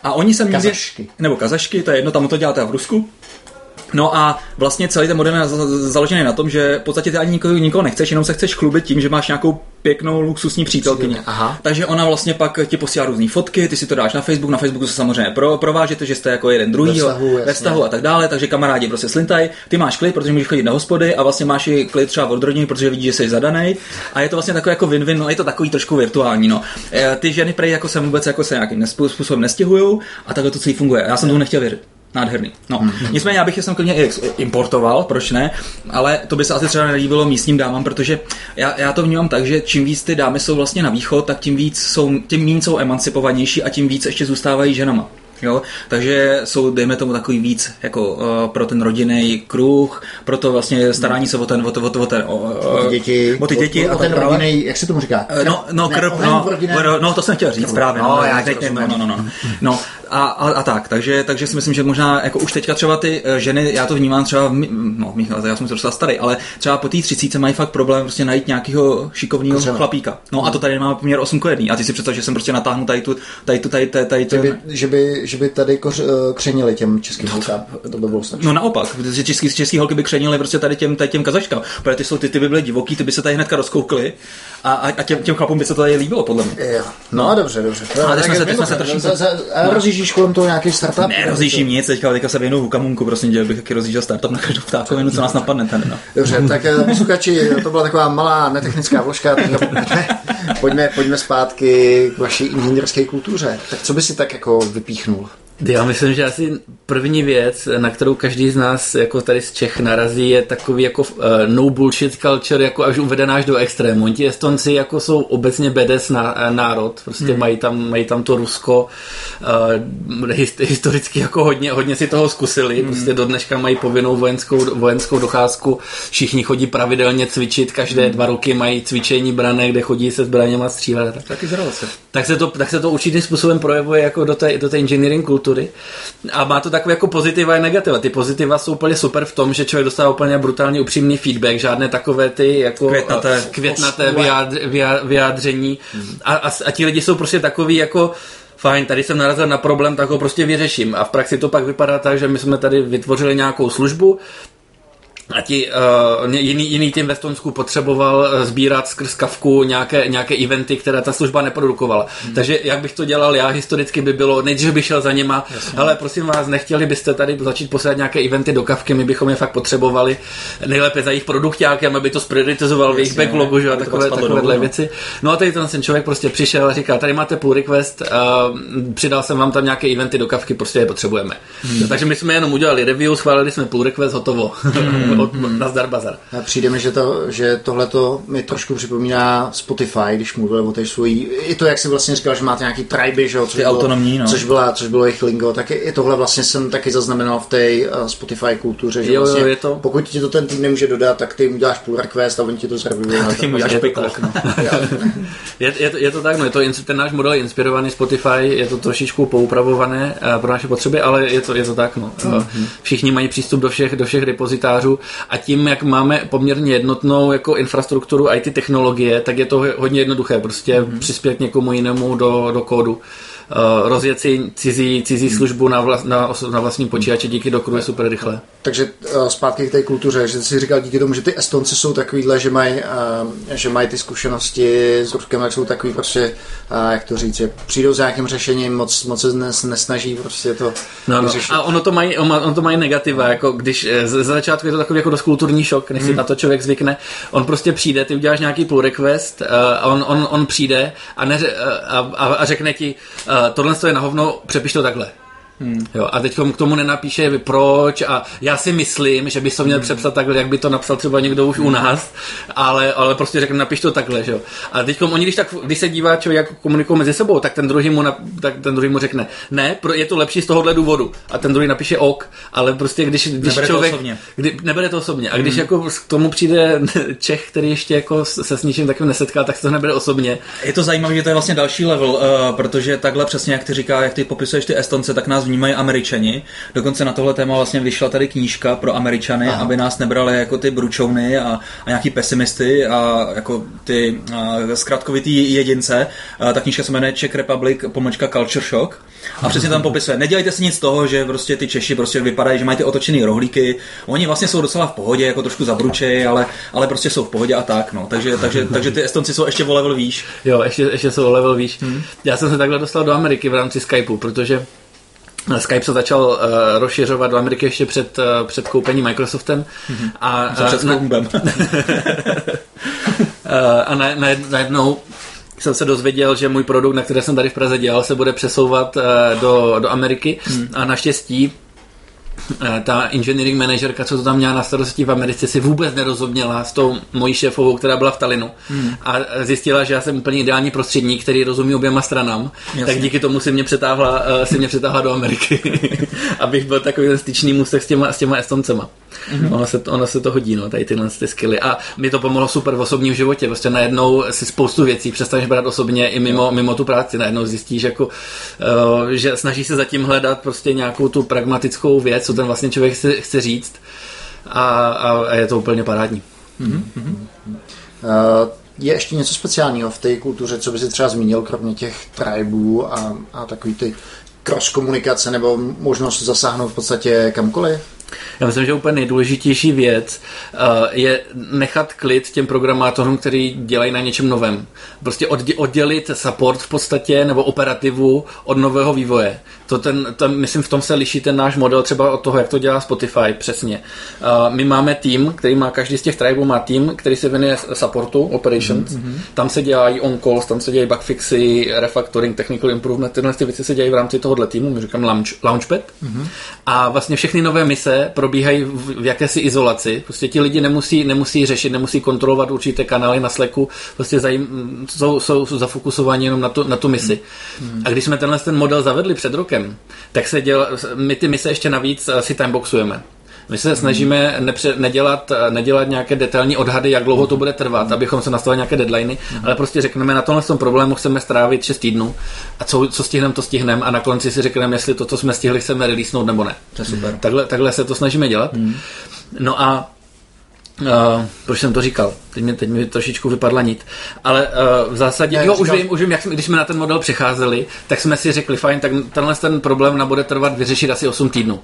Speaker 2: a oni se někdy,
Speaker 1: Kazašky.
Speaker 2: nebo kazašky, to je jedno, tam to děláte v Rusku, No a vlastně celý ten model je za- založený na tom, že v podstatě ty ani nikoho, nikoho nechceš, jenom se chceš chlubit tím, že máš nějakou pěknou luxusní přítelkyni.
Speaker 1: Aha.
Speaker 2: Takže ona vlastně pak ti posílá různé fotky, ty si to dáš na Facebook, na Facebooku se samozřejmě pro, provážete, že jste jako jeden druhý
Speaker 1: Ve vztahu,
Speaker 2: ve
Speaker 1: jasně.
Speaker 2: vztahu a tak dále, takže kamarádi prostě slintaj, ty máš klid, protože můžeš chodit na hospody a vlastně máš i klid třeba od rodiny, protože vidíš, že jsi zadaný a je to vlastně takový jako win-win, no je to takový trošku virtuální, no. E, Ty ženy prej jako se vůbec jako se nějakým způsobem nestěhují a takhle to celý funguje. Já jsem tomu nechtěl věřit. Nádherný. No.
Speaker 1: Mhm.
Speaker 2: Nicméně já bych je sem klidně i importoval, proč ne, ale to by se asi třeba nelíbilo místním dámám, protože já, já to vnímám tak, že čím víc ty dámy jsou vlastně na východ, tak tím víc jsou, tím méně jsou emancipovanější a tím víc ještě zůstávají ženama. Jo? Takže jsou, dejme tomu, takový víc jako uh, pro ten rodinný kruh, pro to vlastně starání se o ten, o, to, o, to, o, ten, o,
Speaker 1: O ty děti,
Speaker 2: o ty děti
Speaker 1: o,
Speaker 2: a
Speaker 1: o ten
Speaker 2: tak
Speaker 1: rodinný, jak se tomu říká?
Speaker 2: Eh, No, no,
Speaker 1: Ne,
Speaker 2: krp,
Speaker 1: oheň
Speaker 2: no, no, no, to jsem chtěl říct právě.
Speaker 1: No, já ti
Speaker 2: teď- no, no, no, no, no, a, a, a, tak, takže, takže si myslím, že možná jako už teďka třeba ty eh, ženy, já to vnímám třeba, v no, Michal, já jsem se dostal starý, ale třeba po té třicíce mají fakt problém prostě najít nějakého šikovného chlapíka. No a to tady máme poměr 8 k 1. A ty si představ, že jsem prostě natáhnu tady tu, tady tu, tady, tady, tady,
Speaker 1: Že by,
Speaker 2: ten,
Speaker 1: že, by, že by tady koř, eh, křenili těm českým holkám, to by bylo stačí.
Speaker 2: No naopak, že český, český holky by křenily prostě tady těm, tady těm kazaškám, protože ty, jsou, ty, ty by byly divoký, ty by se tady hnedka rozkoukly a, a, těm, těm chlapům by se to tady líbilo, podle mě.
Speaker 1: Jo. No, dobře, dobře.
Speaker 2: Ale teď jsme se- teď jsme se
Speaker 1: A rozjíždíš kolem toho nějaký startup?
Speaker 2: Ne, rozjížím nic, teďka, teďka se věnu hukamunku, prosím tě, bych taky rozjížděl startup na každou ptákovinu, co nás napadne tady. No.
Speaker 1: Dobře, tak eh, posluchači, to byla taková malá netechnická vložka, pojďme, pojďme zpátky k vaší inženýrské kultuře. Tak co by si tak jako vypíchnul?
Speaker 4: Já myslím, že asi první věc, na kterou každý z nás jako tady z Čech narazí, je takový jako uh, no bullshit culture, jako až uvedená až do extrému. Oni Ti Estonci jako jsou obecně bedes na, národ, prostě hmm. mají, tam, mají tam to Rusko, uh, hist, historicky jako hodně, hodně si toho zkusili, hmm. prostě do dneška mají povinnou vojenskou, vojenskou docházku, všichni chodí pravidelně cvičit, každé hmm. dva roky mají cvičení brané, kde chodí se zbraněma střílet. Tak
Speaker 2: Taky zraloce.
Speaker 4: tak se to, tak se to určitým způsobem projevuje jako do té, do té engineering kultury a má to takové jako pozitiva a negativa. Ty pozitiva jsou úplně super v tom, že člověk dostává úplně brutálně upřímný feedback, žádné takové ty jako
Speaker 2: Květnaté.
Speaker 4: květnaté vyjádř, vyjá- vyjádření a, a, a, ti lidi jsou prostě takový jako fajn, tady jsem narazil na problém, tak ho prostě vyřeším. A v praxi to pak vypadá tak, že my jsme tady vytvořili nějakou službu, a ti uh, jiný, jiný tým ve Stonsku potřeboval uh, sbírat skrz kavku nějaké, nějaké eventy, které ta služba neprodukovala. Hmm. Takže jak bych to dělal já, historicky by bylo, nejdřív bych šel za nima, Jasně. ale prosím vás, nechtěli byste tady začít posílat nějaké eventy do kavky, my bychom je fakt potřebovali, nejlépe za jejich produktákem, aby to sprioritizoval v jejich backlogu, že a takové, takovéhle no. věci. No a tady ten, ten člověk prostě přišel a říká, tady máte pull request, uh, přidal jsem vám tam nějaké eventy do kavky, prostě je potřebujeme. Hmm. Takže my jsme jenom udělali review, schválili jsme pull request, hotovo. Hmm. Od, hmm. Nazdar Bazar.
Speaker 1: A přijde mi, že, to, že tohle to mi trošku připomíná Spotify, když mluvil o té svojí, i to, jak jsi vlastně říkal, že máte nějaký triby, že, což,
Speaker 2: bylo, autonomní, no.
Speaker 1: což, byla, což bylo jejich lingo, tak i tohle vlastně jsem taky zaznamenal v té uh, Spotify kultuře, že jo, vlastně, jo, je to... pokud ti to ten tým nemůže dodat, tak ty jim uděláš pull request a oni ti to zrevivují.
Speaker 4: Tak jim uděláš piklok, no. je, je, to, je, to tak, no, je to, ten náš model je inspirovaný Spotify, je to trošičku poupravované uh, pro naše potřeby, ale je to, je to tak, no. Mm-hmm. Všichni mají přístup do všech, do všech depozitářů a tím, jak máme poměrně jednotnou jako infrastrukturu IT technologie, tak je to hodně jednoduché, prostě mm-hmm. přispět někomu jinému do, do kódu. Uh, rozjet si cizí, cizí službu na, vla, na, na vlastním počítači díky Dockeru je super rychle.
Speaker 1: Takže uh, zpátky k té kultuře, že jsi říkal díky tomu, že ty Estonci jsou takovýhle, že mají, uh, že mají ty zkušenosti s Ruskem, jak jsou takový prostě, uh, jak to říct, že přijdou s nějakým řešením, moc, moc se nes, nesnaží prostě to
Speaker 4: no, no. A ono to mají, ono to mají negativa, jako když ze začátku je to takový jako dost kulturní šok, než si hmm. na to člověk zvykne. On prostě přijde, ty uděláš nějaký pull request uh, a on, on, on přijde a, neře, a, a, a řekne ti, uh, tohle je na hovno, přepiš to takhle. Hmm. Jo, a teď k tomu nenapíše proč a já si myslím, že bys to měl hmm. přepsat takhle, jak by to napsal třeba někdo už hmm. u nás, ale, ale prostě řekne, napiš to takhle, že jo. A teď oni, když, tak, když se dívá člověk, jak komunikují mezi sebou, tak ten druhý mu, na, tak ten druhý mu řekne, ne, je to lepší z tohohle důvodu. A ten druhý napíše ok, ale prostě když, když
Speaker 2: nebere
Speaker 4: člověk...
Speaker 2: To osobně.
Speaker 4: Kdy, nebere to osobně. A když hmm. jako k tomu přijde Čech, který ještě jako se s ničím takovým nesetká, tak se to nebere osobně.
Speaker 2: Je to zajímavé, že to je vlastně další level, uh, protože takhle přesně, jak ty říká, jak ty popisuješ ty Estonce, tak nás vnímají Američani. Dokonce na tohle téma vlastně vyšla tady knížka pro Američany, Aha. aby nás nebrali jako ty bručovny a, a nějaký pesimisty a jako ty a, zkratkovitý jedince. A, ta knížka se jmenuje Czech Republic pomlčka Culture Shock. A přesně tam popisuje, nedělejte si nic z toho, že prostě ty Češi prostě vypadají, že mají ty otočený rohlíky. Oni vlastně jsou docela v pohodě, jako trošku zabručej, ale, ale prostě jsou v pohodě a tak. No. Takže, takže, takže ty Estonci jsou ještě o level výš.
Speaker 4: Jo, ještě, ještě jsou o level výš. Hmm. Já jsem se takhle dostal do Ameriky v rámci Skypeu, protože Skype se začal uh, rozšiřovat do Ameriky ještě před, uh, před koupením Microsoftem.
Speaker 2: Mm-hmm. A, uh, před na,
Speaker 4: a na, na, najednou jsem se dozvěděl, že můj produkt, na který jsem tady v Praze dělal, se bude přesouvat uh, do, do Ameriky mm. a naštěstí Eh, ta engineering manažerka, co to tam měla na starosti v Americe, si vůbec nerozuměla s tou mojí šéfovou, která byla v Talinu. Hmm. A zjistila, že já jsem úplně ideální prostředník, který rozumí oběma stranám. Jasně. Tak díky tomu si mě přetáhla, eh, si mě přetáhla do Ameriky, abych byl takový ten styčný můstek s těma, s těma Estoncema. Mm-hmm. Ono, se, ono se to hodí, no, tady tyhle ty skilly. A mi to pomohlo super v osobním životě. Prostě najednou si spoustu věcí přestaneš brát osobně i mimo, mimo tu práci. Najednou zjistíš, jako, uh, že snaží se zatím hledat prostě nějakou tu pragmatickou věc, co ten vlastně člověk chce, chce říct. A, a, a je to úplně parádní. Mm-hmm.
Speaker 1: Uh, je ještě něco speciálního v té kultuře, co by si třeba zmínil, kromě těch tribů a, a takový ty cross komunikace nebo možnost zasáhnout v podstatě kamkoliv?
Speaker 4: Já myslím, že úplně nejdůležitější věc uh, je nechat klid těm programátorům, kteří dělají na něčem novém. Prostě oddělit support v podstatě nebo operativu od nového vývoje. To ten, ten, myslím, v tom se liší ten náš model třeba od toho, jak to dělá Spotify přesně. Uh, my máme tým, který má, každý z těch tribů má tým, který se věnuje supportu, operations. Mm-hmm. Tam se dělají on-calls, tam se dělají bugfixy, refactoring, technical improvement, tyhle ty věci se dělají v rámci tohohle týmu, my říkám launch, launchpad. Mm-hmm. A vlastně všechny nové mise probíhají v, jakési izolaci. Prostě ti lidi nemusí, nemusí řešit, nemusí kontrolovat určité kanály na Slacku, prostě zajím, jsou, jsou, jsou zafokusováni jenom na tu, na tu misi. Mm-hmm. A když jsme tenhle ten model zavedli před rokem, tak se děl, my ty mise ještě navíc si timeboxujeme. My se snažíme nepře, nedělat, nedělat nějaké detailní odhady, jak dlouho to bude trvat, abychom se nastavili nějaké deadliny, ale prostě řekneme, na tomhle tom problému chceme strávit 6 týdnů a co, co stihneme, to stihneme a na konci si řekneme, jestli to, co jsme stihli, chceme releasenout nebo ne.
Speaker 2: To je super.
Speaker 4: Takhle, takhle se to snažíme dělat. Hmm. No a Uh, proč jsem to říkal? Teď mi, teď mi trošičku vypadla nit. Ale uh, v zásadě,
Speaker 1: Ne,
Speaker 4: jo, už vím, už vím, jak jsme, když jsme na ten model přecházeli, tak jsme si řekli, fajn, tak tenhle ten problém nám bude trvat vyřešit asi 8 týdnů.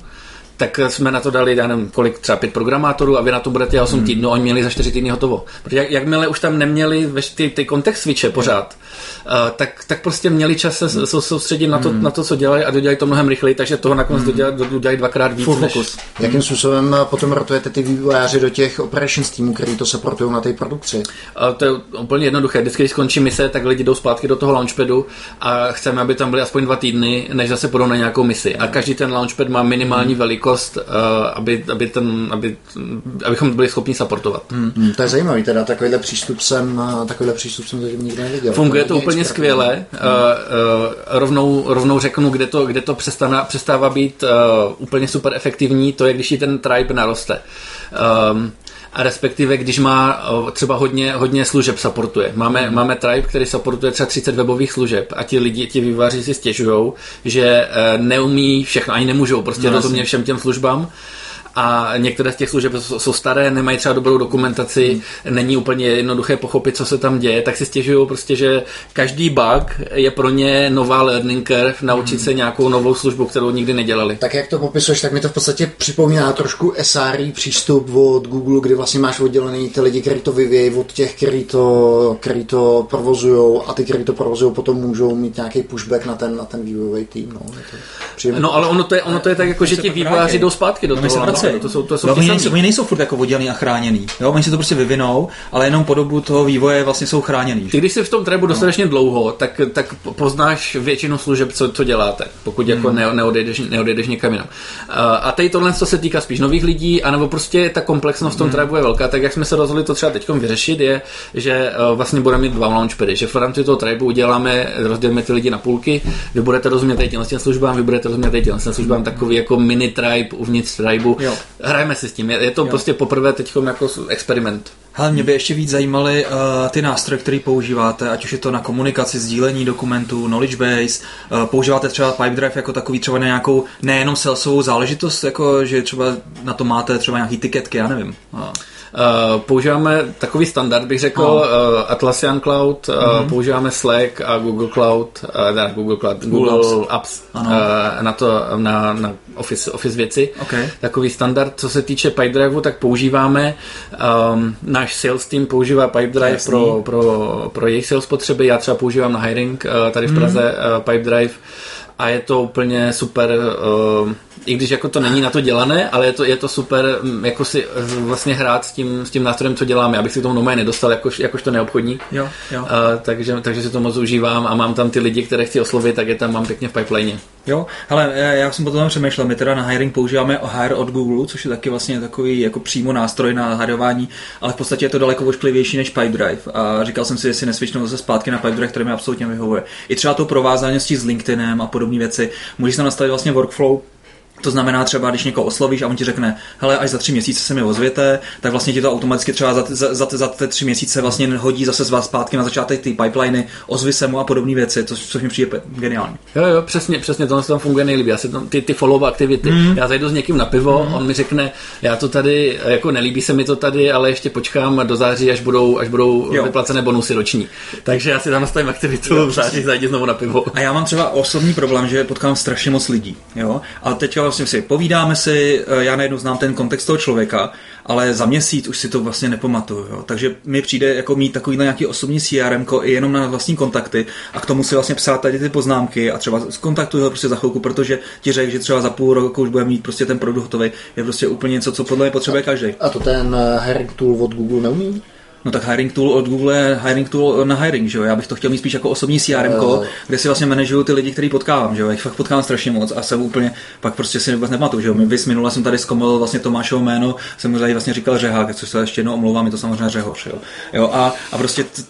Speaker 4: Tak jsme na to dali, já nevím, kolik, třeba pět programátorů a vy na to budete 8 hmm. týdnů, oni měli za 4 týdny hotovo. Protože jak, jakmile už tam neměli ty, ty kontext switche pořád, uh, tak, tak prostě měli čas se hmm. soustředit na to, na to, co dělají a dodělají to mnohem rychleji, takže toho nakonec hmm. dodělají, dodělají dvakrát víc.
Speaker 2: Full
Speaker 4: než-
Speaker 2: fokus.
Speaker 1: Jakým způsobem potom rotujete ty vývojáři do těch operations týmů, který to supportují na té produkci?
Speaker 4: A to je úplně jednoduché. Vždycky, když skončí mise, tak lidi jdou zpátky do toho launchpadu a chceme, aby tam byly aspoň dva týdny, než zase půjdou na nějakou misi. A každý ten launchpad má minimální velikost, uh, aby, aby ten, aby, abychom byli schopni supportovat. Hmm.
Speaker 1: Hmm, to je zajímavý, teda takovýhle přístup jsem, eh, takovýhle přístup jsem zatím nikdy neviděl.
Speaker 4: Funguje to
Speaker 1: je
Speaker 4: úplně skvěle. Uh, uh, rovnou, rovnou řeknu, kde to, kde to přestává, přestává být uh, úplně super efektivní, to je, když ti ten tribe naroste. Um, a respektive, když má uh, třeba hodně, hodně služeb supportuje. Máme, mm. máme tribe, který supportuje třeba 30 webových služeb a ti lidi, ti výváři si stěžují, že neumí všechno, ani nemůžou prostě
Speaker 2: No,
Speaker 4: rozumět všem těm službám a některé z těch služeb jsou staré, nemají třeba dobrou dokumentaci, není úplně jednoduché pochopit, co se tam děje, tak si stěžují prostě, že každý bug je pro ně nová learning curve, naučit se nějakou novou službu, kterou nikdy nedělali.
Speaker 1: Tak jak to popisuješ, tak mi to v podstatě připomíná trošku SRI přístup od Google, kdy vlastně máš oddělený ty lidi, kteří to vyvíjejí, od těch, kteří to, který to provozují a ty, kteří to provozují, potom můžou mít nějaký pushback na ten, na ten vývojový tým. No, je to příjemné.
Speaker 4: No ale ono to je, ono to je tak, jako, že ti vývojáři jdou zpátky do
Speaker 2: No,
Speaker 4: toho.
Speaker 2: Vracejí.
Speaker 4: ano, to jsou, to jsou
Speaker 2: no,
Speaker 4: ti
Speaker 2: oni, nejsou, oni nejsou furt jako oddělený a chráněný. Jo? Oni si to prostě vyvinou, ale jenom po dobu toho vývoje vlastně jsou chráněný.
Speaker 4: Ty, když jsi v tom trebu dostatečně dlouho, tak, tak poznáš většinu služeb, co, co děláte, pokud jako
Speaker 2: Hmm.
Speaker 4: ne, neodejdeš, neodejdeš někam jinam. Uh, a tady tohle co se týká spíš nových lidí, anebo prostě ta komplexnost v
Speaker 2: Hmm.
Speaker 4: tom trebu je velká, tak jak jsme se rozhodli to třeba teď vyřešit, je, že uh, vlastně budeme mít dva launchpady, že v rámci toho trebu uděláme, rozdělíme ty lidi na půlky, vy budete rozumět těm službám, vy budete rozumět těm službám, takový jako mini tribe uvnitř tribu.
Speaker 2: Jo.
Speaker 4: Hrajeme si s tím, je, je to prostě poprvé teď jako experiment.
Speaker 2: Hele, mě by ještě víc zajímaly uh, ty nástroje, které používáte, ať už je to na komunikaci, sdílení dokumentů, knowledge base, uh, používáte třeba Pipedrive jako takový třeba na nějakou nejenom salesovou záležitost, jako že třeba na to máte třeba nějaký tiketky, já nevím. Uh,
Speaker 4: Uh, používáme takový standard, bych řekl,
Speaker 2: No.
Speaker 4: uh, Atlassian Cloud, uh, mm-hmm. používáme Slack a Google Cloud, uh, ne, Google Cloud, Google,
Speaker 2: Google
Speaker 4: Apps,
Speaker 2: Ano.
Speaker 4: uh, na to, na, na Office, Office věci.
Speaker 2: OK.
Speaker 4: Takový standard, co se týče Pipedrive, tak používáme, um, náš sales team používá Pipedrive
Speaker 2: Jasný.
Speaker 4: pro, pro, pro jejich sales potřeby, já třeba používám na hiring uh, tady v Praze uh, Pipedrive a je to úplně super, uh, i když jako to není na to dělané, ale je to, je to super mm, jako si eh, vlastně hrát s tím, s tím nástrojem, co děláme, abych si tomu normálně nedostal jakož, jakož to neobchodník.
Speaker 2: jo, jo.
Speaker 4: Uh, takže, takže si to moc užívám a mám tam ty lidi, které chci oslovit, tak je tam mám pěkně v pipeline.
Speaker 2: Jo, hele, já, jsem potom přemýšlel, my teda na hiring používáme Hire od Google, což je taky vlastně takový jako přímo nástroj na hirování, ale v podstatě je to daleko ošklivější než Pipedrive. A říkal jsem si, jestli nesvičnou zase zpátky na Pipedrive, který mi absolutně vyhovuje. I třeba to provázáností s LinkedInem a podobné věci. Můžeš tam nastavit vlastně workflow, to znamená třeba, když někoho oslovíš a on ti řekne, hele, až za tři měsíce se mi ozvěte, tak vlastně ti to automaticky třeba za, ty- za, za, za ty tři měsíce vlastně hodí zase z vás zpátky na začátek ty pipeliny, ozvy se mu a podobné věci, což, což mi přijde geniální.
Speaker 4: Jo, jo, přesně, přesně, se tam funguje nejlíp. Já si tam, ty, ty follow aktivity. Mm. Já zajdu s někým na pivo, mm. on mi řekne, já to tady, jako nelíbí se mi to tady, ale ještě počkám do září, až budou, až budou
Speaker 2: Jo.
Speaker 4: vyplacené bonusy roční. Takže já si tam nastavím aktivitu, v září zajdi znovu na pivo.
Speaker 2: A já mám třeba osobní problém, že potkám strašně moc lidí. Jo? A teďka vlastně si povídáme si, eh, já najednou znám ten kontext toho člověka, ale za měsíc už si to vlastně nepamatuju. Jo? Takže mi přijde jako mít takovýhle nějaký osobní CRM i jenom na vlastní kontakty a k tomu si vlastně psát tady ty poznámky a třeba skontaktuju ho prostě za chvilku, protože ti řekl, že třeba za půl roku už bude mít prostě ten produkt hotový. Je prostě úplně něco, co podle mě potřebuje každý.
Speaker 1: A to ten eh, hiring tool od Google neumí?
Speaker 2: No tak hiring tool od Google je hiring tool na hiring, že jo? Já bych to chtěl mít spíš jako osobní CRM,
Speaker 1: Jo.
Speaker 2: kde si vlastně manažuju ty lidi, který potkávám, že jo? Já fakt potkávám strašně moc a jsem úplně, pak prostě si vůbec nepamatuju, že jo? Vys minule jsem tady zkomolil vlastně Tomášovo jméno, jsem mu tady vlastně říkal Řehák, což se ještě jednou omlouvám, je to samozřejmě Řehoř, jo? jo a, a, prostě t,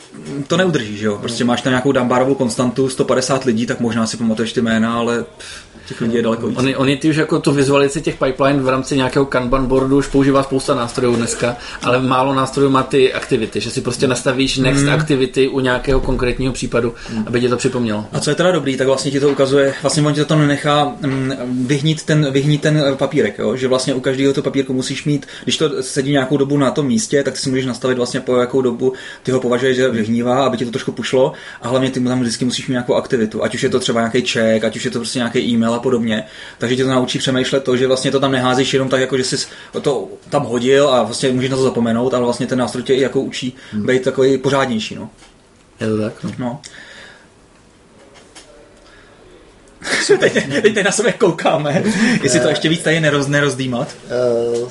Speaker 2: to neudržíš, že jo? Prostě máš tam nějakou dambárovou konstantu, 150 lidí, tak možná si pamatuješ ty jména, ale pff, těch lidí je daleko víc.
Speaker 4: Oni, oni ty už jako tu vizualizaci těch pipeline v rámci nějakého Kanban boardu už používá spousta nástrojů dneska, ale málo nástrojů má ty aktivity, že si prostě nastavíš next
Speaker 2: Mhm.
Speaker 4: activity u nějakého konkrétního případu, aby ti to připomnělo.
Speaker 2: A co je teda dobrý, tak vlastně ti to ukazuje, vlastně on ti to nenechá mm, vyhnít ten, vyhnít ten eh, papírek, jo? že vlastně u každého toho papírku musíš mít, když to sedí nějakou dobu na tom místě, tak si můžeš nastavit vlastně po jakou dobu ty ho považuješ, že vyhnívá, aby ti to trošku pušlo a hlavně ty mu tam vždycky musíš mít nějakou aktivitu, ať už je to třeba nějaký check, ať už je to prostě nějaký e-mail a podobně. Takže tě to naučí přemýšlet to, že vlastně to tam neházíš jenom tak, jako že jsi to tam hodil a vlastně můžeš na to zapomenout, ale vlastně ten nástroj tě i jako učí být takový pořádnější. No.
Speaker 4: Je to tak? No.
Speaker 2: No. teď, teď tady na sebe koukáme, jestli to ještě víc tady neroz, nerozdýmat.
Speaker 1: Uh,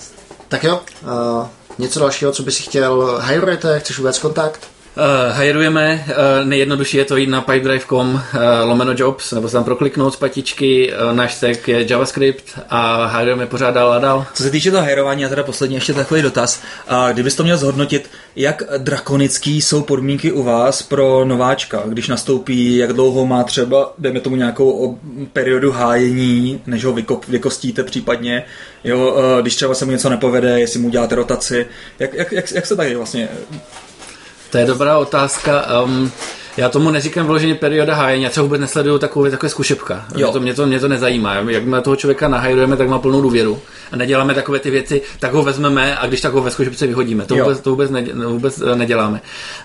Speaker 1: tak jo, uh, něco dalšího, co by si chtěl, hajrujete, chceš vůbec kontakt?
Speaker 4: Uh, hajrujeme, uh, nejjednodušší je to jít na pipedrive.com uh, lomeno jobs, nebo se tam prokliknout z patičky, uh, náš stack je JavaScript a hajrujeme pořád dál a dál.
Speaker 2: Co se týče toho hajrování, a teda poslední ještě takový dotaz. A kdybys to měl zhodnotit, jak drakonický jsou podmínky u vás pro nováčka, když nastoupí, jak dlouho má třeba, dejme tomu nějakou periodu hájení, než ho vykop, vykostíte případně, jo, eh, když třeba se mu něco nepovede, jestli mu děláte rotaci, jak, jak, jak, jak se tady vlastně
Speaker 4: To je dobrá otázka. Um, já tomu neříkám vyloženě perioda hájení, já třeba vůbec nesleduju takové, takové zkušebka.
Speaker 2: Jo.
Speaker 4: Mě to, mě, to, mě to nezajímá. Jakmile toho člověka nahajrujeme, tak má plnou důvěru. A neděláme takové ty věci, tak ho vezmeme a když tak ho ve zkušebce vyhodíme. To
Speaker 2: Jo.
Speaker 4: vůbec, to vůbec, nedě, vůbec eh, neděláme.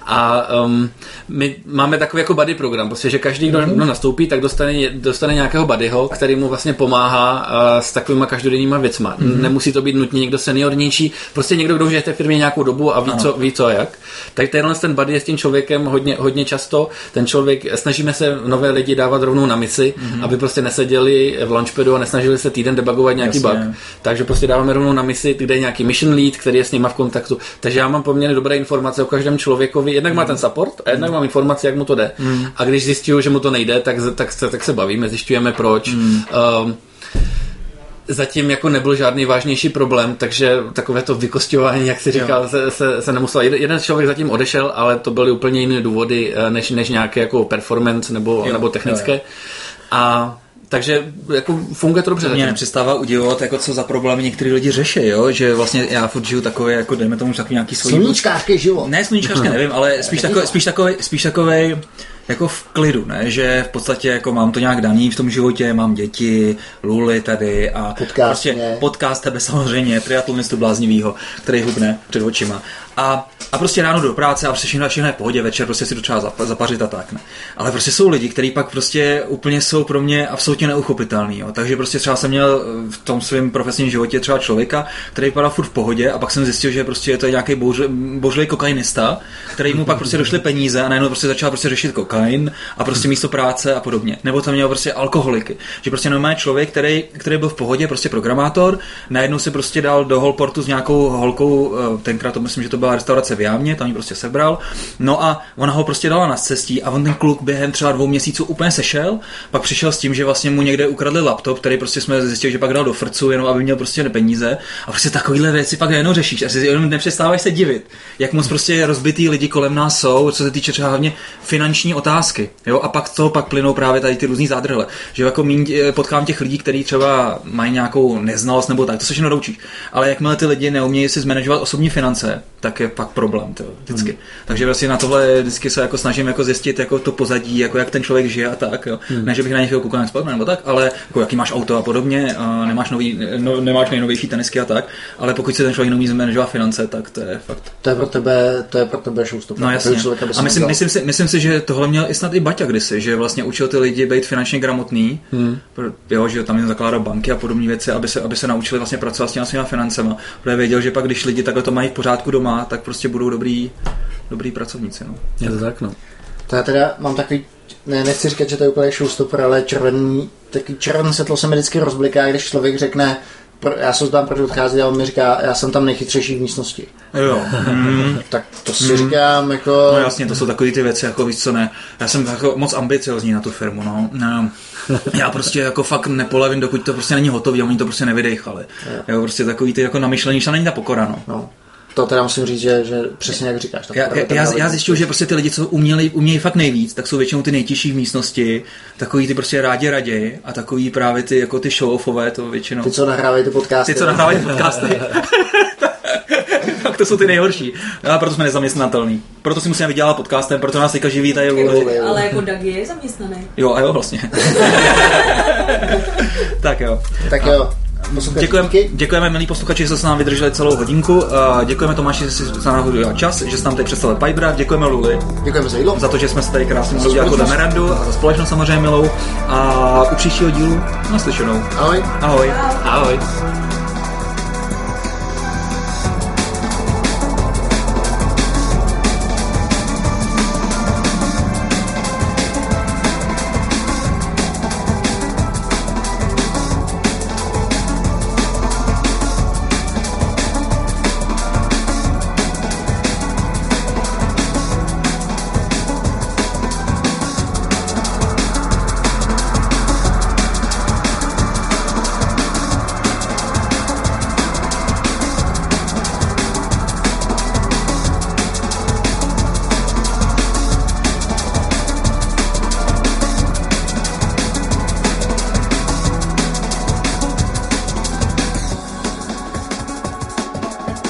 Speaker 4: A um, my máme takový jako buddy program, prostě, že každý, kdo, kdo nastoupí, tak dostane, dostane nějakého buddyho, který mu vlastně pomáhá uh, s takovýma každodenníma věcma. Mm-hmm. Nemusí to být nutně někdo seniornější, prostě někdo, kdo už je v té firmě nějakou dobu a ví, co, ví co jak. Tak tenhle ten buddy je s tím člověkem hodně, hodně často. Ten člověk, snažíme se nové lidi dávat rovnou na misi, mm-hmm. aby prostě neseděli v launchpadu a nesnažili se týden debugovat nějaký
Speaker 2: Jasně.
Speaker 4: bug. Takže prostě dáváme rovnou na misi, kde je nějaký mission lead, který je s nima v kontaktu. Takže já mám poměrně dobré informace o každém člověkovi. Jednak má ten support a jednak mám informace, jak mu to jde. A když zjišťuju, že mu to nejde, tak, tak, se, tak se bavíme, zjišťujeme proč. Um, zatím jako nebyl žádný vážnější problém, takže takové to vykostování, jak si říkal, se, se, se nemusel. Jeden, člověk zatím odešel, ale to byly úplně jiné důvody, eh, než, než nějaké jako performance nebo,
Speaker 2: Jo,
Speaker 4: nebo technické.
Speaker 2: jo,
Speaker 4: A takže jako funguje to dobře
Speaker 2: Mě
Speaker 4: zatím.
Speaker 2: nepřestává udivovat, jako co za problémy některý lidi řeší, jo? že vlastně já furt žiju takové, jako dejme tomu takový nějaký svůj...
Speaker 1: Sluníčkářský život.
Speaker 2: Ne, sluníčkářské nevím, ale spíš takový, spíš takový, spíš takový jako v klidu, ne? že v podstatě jako mám to nějak daný v tom životě, mám děti, luly tady a
Speaker 1: Podcast
Speaker 2: prostě
Speaker 1: mě.
Speaker 2: podcast tebe samozřejmě, triatlonistu bláznivýho, který hubne před očima. A, a prostě ráno do práce a prostě všechno, všechno je pohodě, večer prostě si to třeba zap- zapařit a tak. Ne? Ale prostě jsou lidi, kteří pak prostě úplně jsou pro mě absolutně neuchopitelný. Jo? Takže prostě třeba jsem měl eh, v tom svém profesním životě třeba člověka, který vypadal furt v pohodě a pak jsem zjistil, že prostě je to nějaký božl- božlej kokainista, který mu pak prostě došly peníze a najednou prostě začal prostě řešit kokain a prostě místo práce a podobně. Nebo tam měl prostě alkoholiky. Že prostě normálně člověk, který, který byl v pohodě, prostě programátor, najednou si prostě dal do holportu s nějakou holkou, eh, tenkrát to myslím, že to byla restaurace v Jámě, tam ji prostě sebral. No a ona ho prostě dala na cestí a on ten kluk během třeba dvou měsíců úplně sešel, pak přišel s tím, že vlastně mu někde ukradli laptop, který prostě jsme zjistili, že pak dal do frcu, jenom aby měl prostě peníze. A prostě takovýhle věci pak jenom řešíš. A si jenom nepřestáváš se divit, jak moc prostě rozbitý lidi kolem nás jsou, co se týče třeba hlavně finanční otázky. Jo? A pak z toho pak plynou právě tady ty různý zádrhele. Že jako míň, eh, potkám těch lidí, kteří třeba mají nějakou neznalost nebo tak, to se všechno doučíš. Ale jakmile ty lidi neumějí si zmanagovat osobní finance, tak je pak problém, to, vždycky. Hmm. Takže vlastně na tohle vždycky se jako snažím jako zjistit jako to pozadí, jako jak ten člověk žije a tak. Jo. Hmm. Ne, že bych na někoho koukal spadne, nebo tak, ale jako jaký máš auto a podobně, a nemáš, nový, no, nemáš nejnovější tenisky a tak, ale pokud si ten člověk neumí zmanagovat finance, tak to je fakt
Speaker 1: To je pro tebe, to je pro tebe showstopper.
Speaker 2: No jasně.
Speaker 1: Se
Speaker 2: A myslím, myslím, si, myslím si, že tohle měl i snad i Baťa kdysi, že vlastně učil ty lidi být finančně gramotný, hmm. jo, že tam jim zakládal banky a podobné věci, aby se, aby se naučili vlastně pracovat s těma svýma financema. Protože věděl, že pak když lidi takhle to mají v pořádku doma, tak prostě budou dobrý, dobrý pracovníci. No.
Speaker 4: Je to tak, no.
Speaker 1: To já teda mám takový, ne, nechci říkat, že to je úplně showstopper, ale červený, takový červený světlo se mi vždycky rozbliká, když člověk řekne, pro, já se tam proč odchází a on mi říká, já jsem tam nejchytřejší v místnosti.
Speaker 2: Jo. Mm.
Speaker 1: Tak to si říkám, jako...
Speaker 2: No jasně, to jsou takové ty věci, jako víš co ne. Já jsem jako moc ambiciozní na tu firmu, no. no. Já prostě jako fakt nepolevím, dokud to prostě není hotový a oni to prostě nevydechali. Jo, prostě takový ty jako namyšlení, že to není ta pokora, no.
Speaker 1: No. To teda musím říct, že, že přesně jak říkáš. tak
Speaker 2: Já, já, já, zjišťuju, že prostě ty lidi, co uměli, umějí fakt nejvíc, tak jsou většinou ty nejtěžší v místnosti, takový ty prostě rádi raději a takový právě ty jako ty show-offové, to většinou.
Speaker 1: Ty, co nahrávají ty podcasty.
Speaker 2: Ty, co nahrávají podcasty. tak to jsou ty nejhorší. A proto jsme nezaměstnatelný. Proto si musíme vydělat podcastem, proto nás teďka živí tady.
Speaker 3: Ale jako Dagi je zaměstnaný.
Speaker 2: Jo, a jo, vlastně. tak jo.
Speaker 1: Tak jo. posluchači,
Speaker 2: Děkujeme, děkujeme, milí posluchači, že jste s námi vydrželi celou hodinku. A Děkujeme Tomáši, že jsi za udělal čas, že jsi nám tady představil Pipera. Děkujeme Luli
Speaker 1: Děkujeme za jídlo.
Speaker 2: za to, že jsme se tady krásně mohli udělat jako. Demerandu a za společnost samozřejmě milou. A u příštího dílu naslyšenou.
Speaker 1: Ahoj.
Speaker 2: Ahoj.
Speaker 4: Ahoj.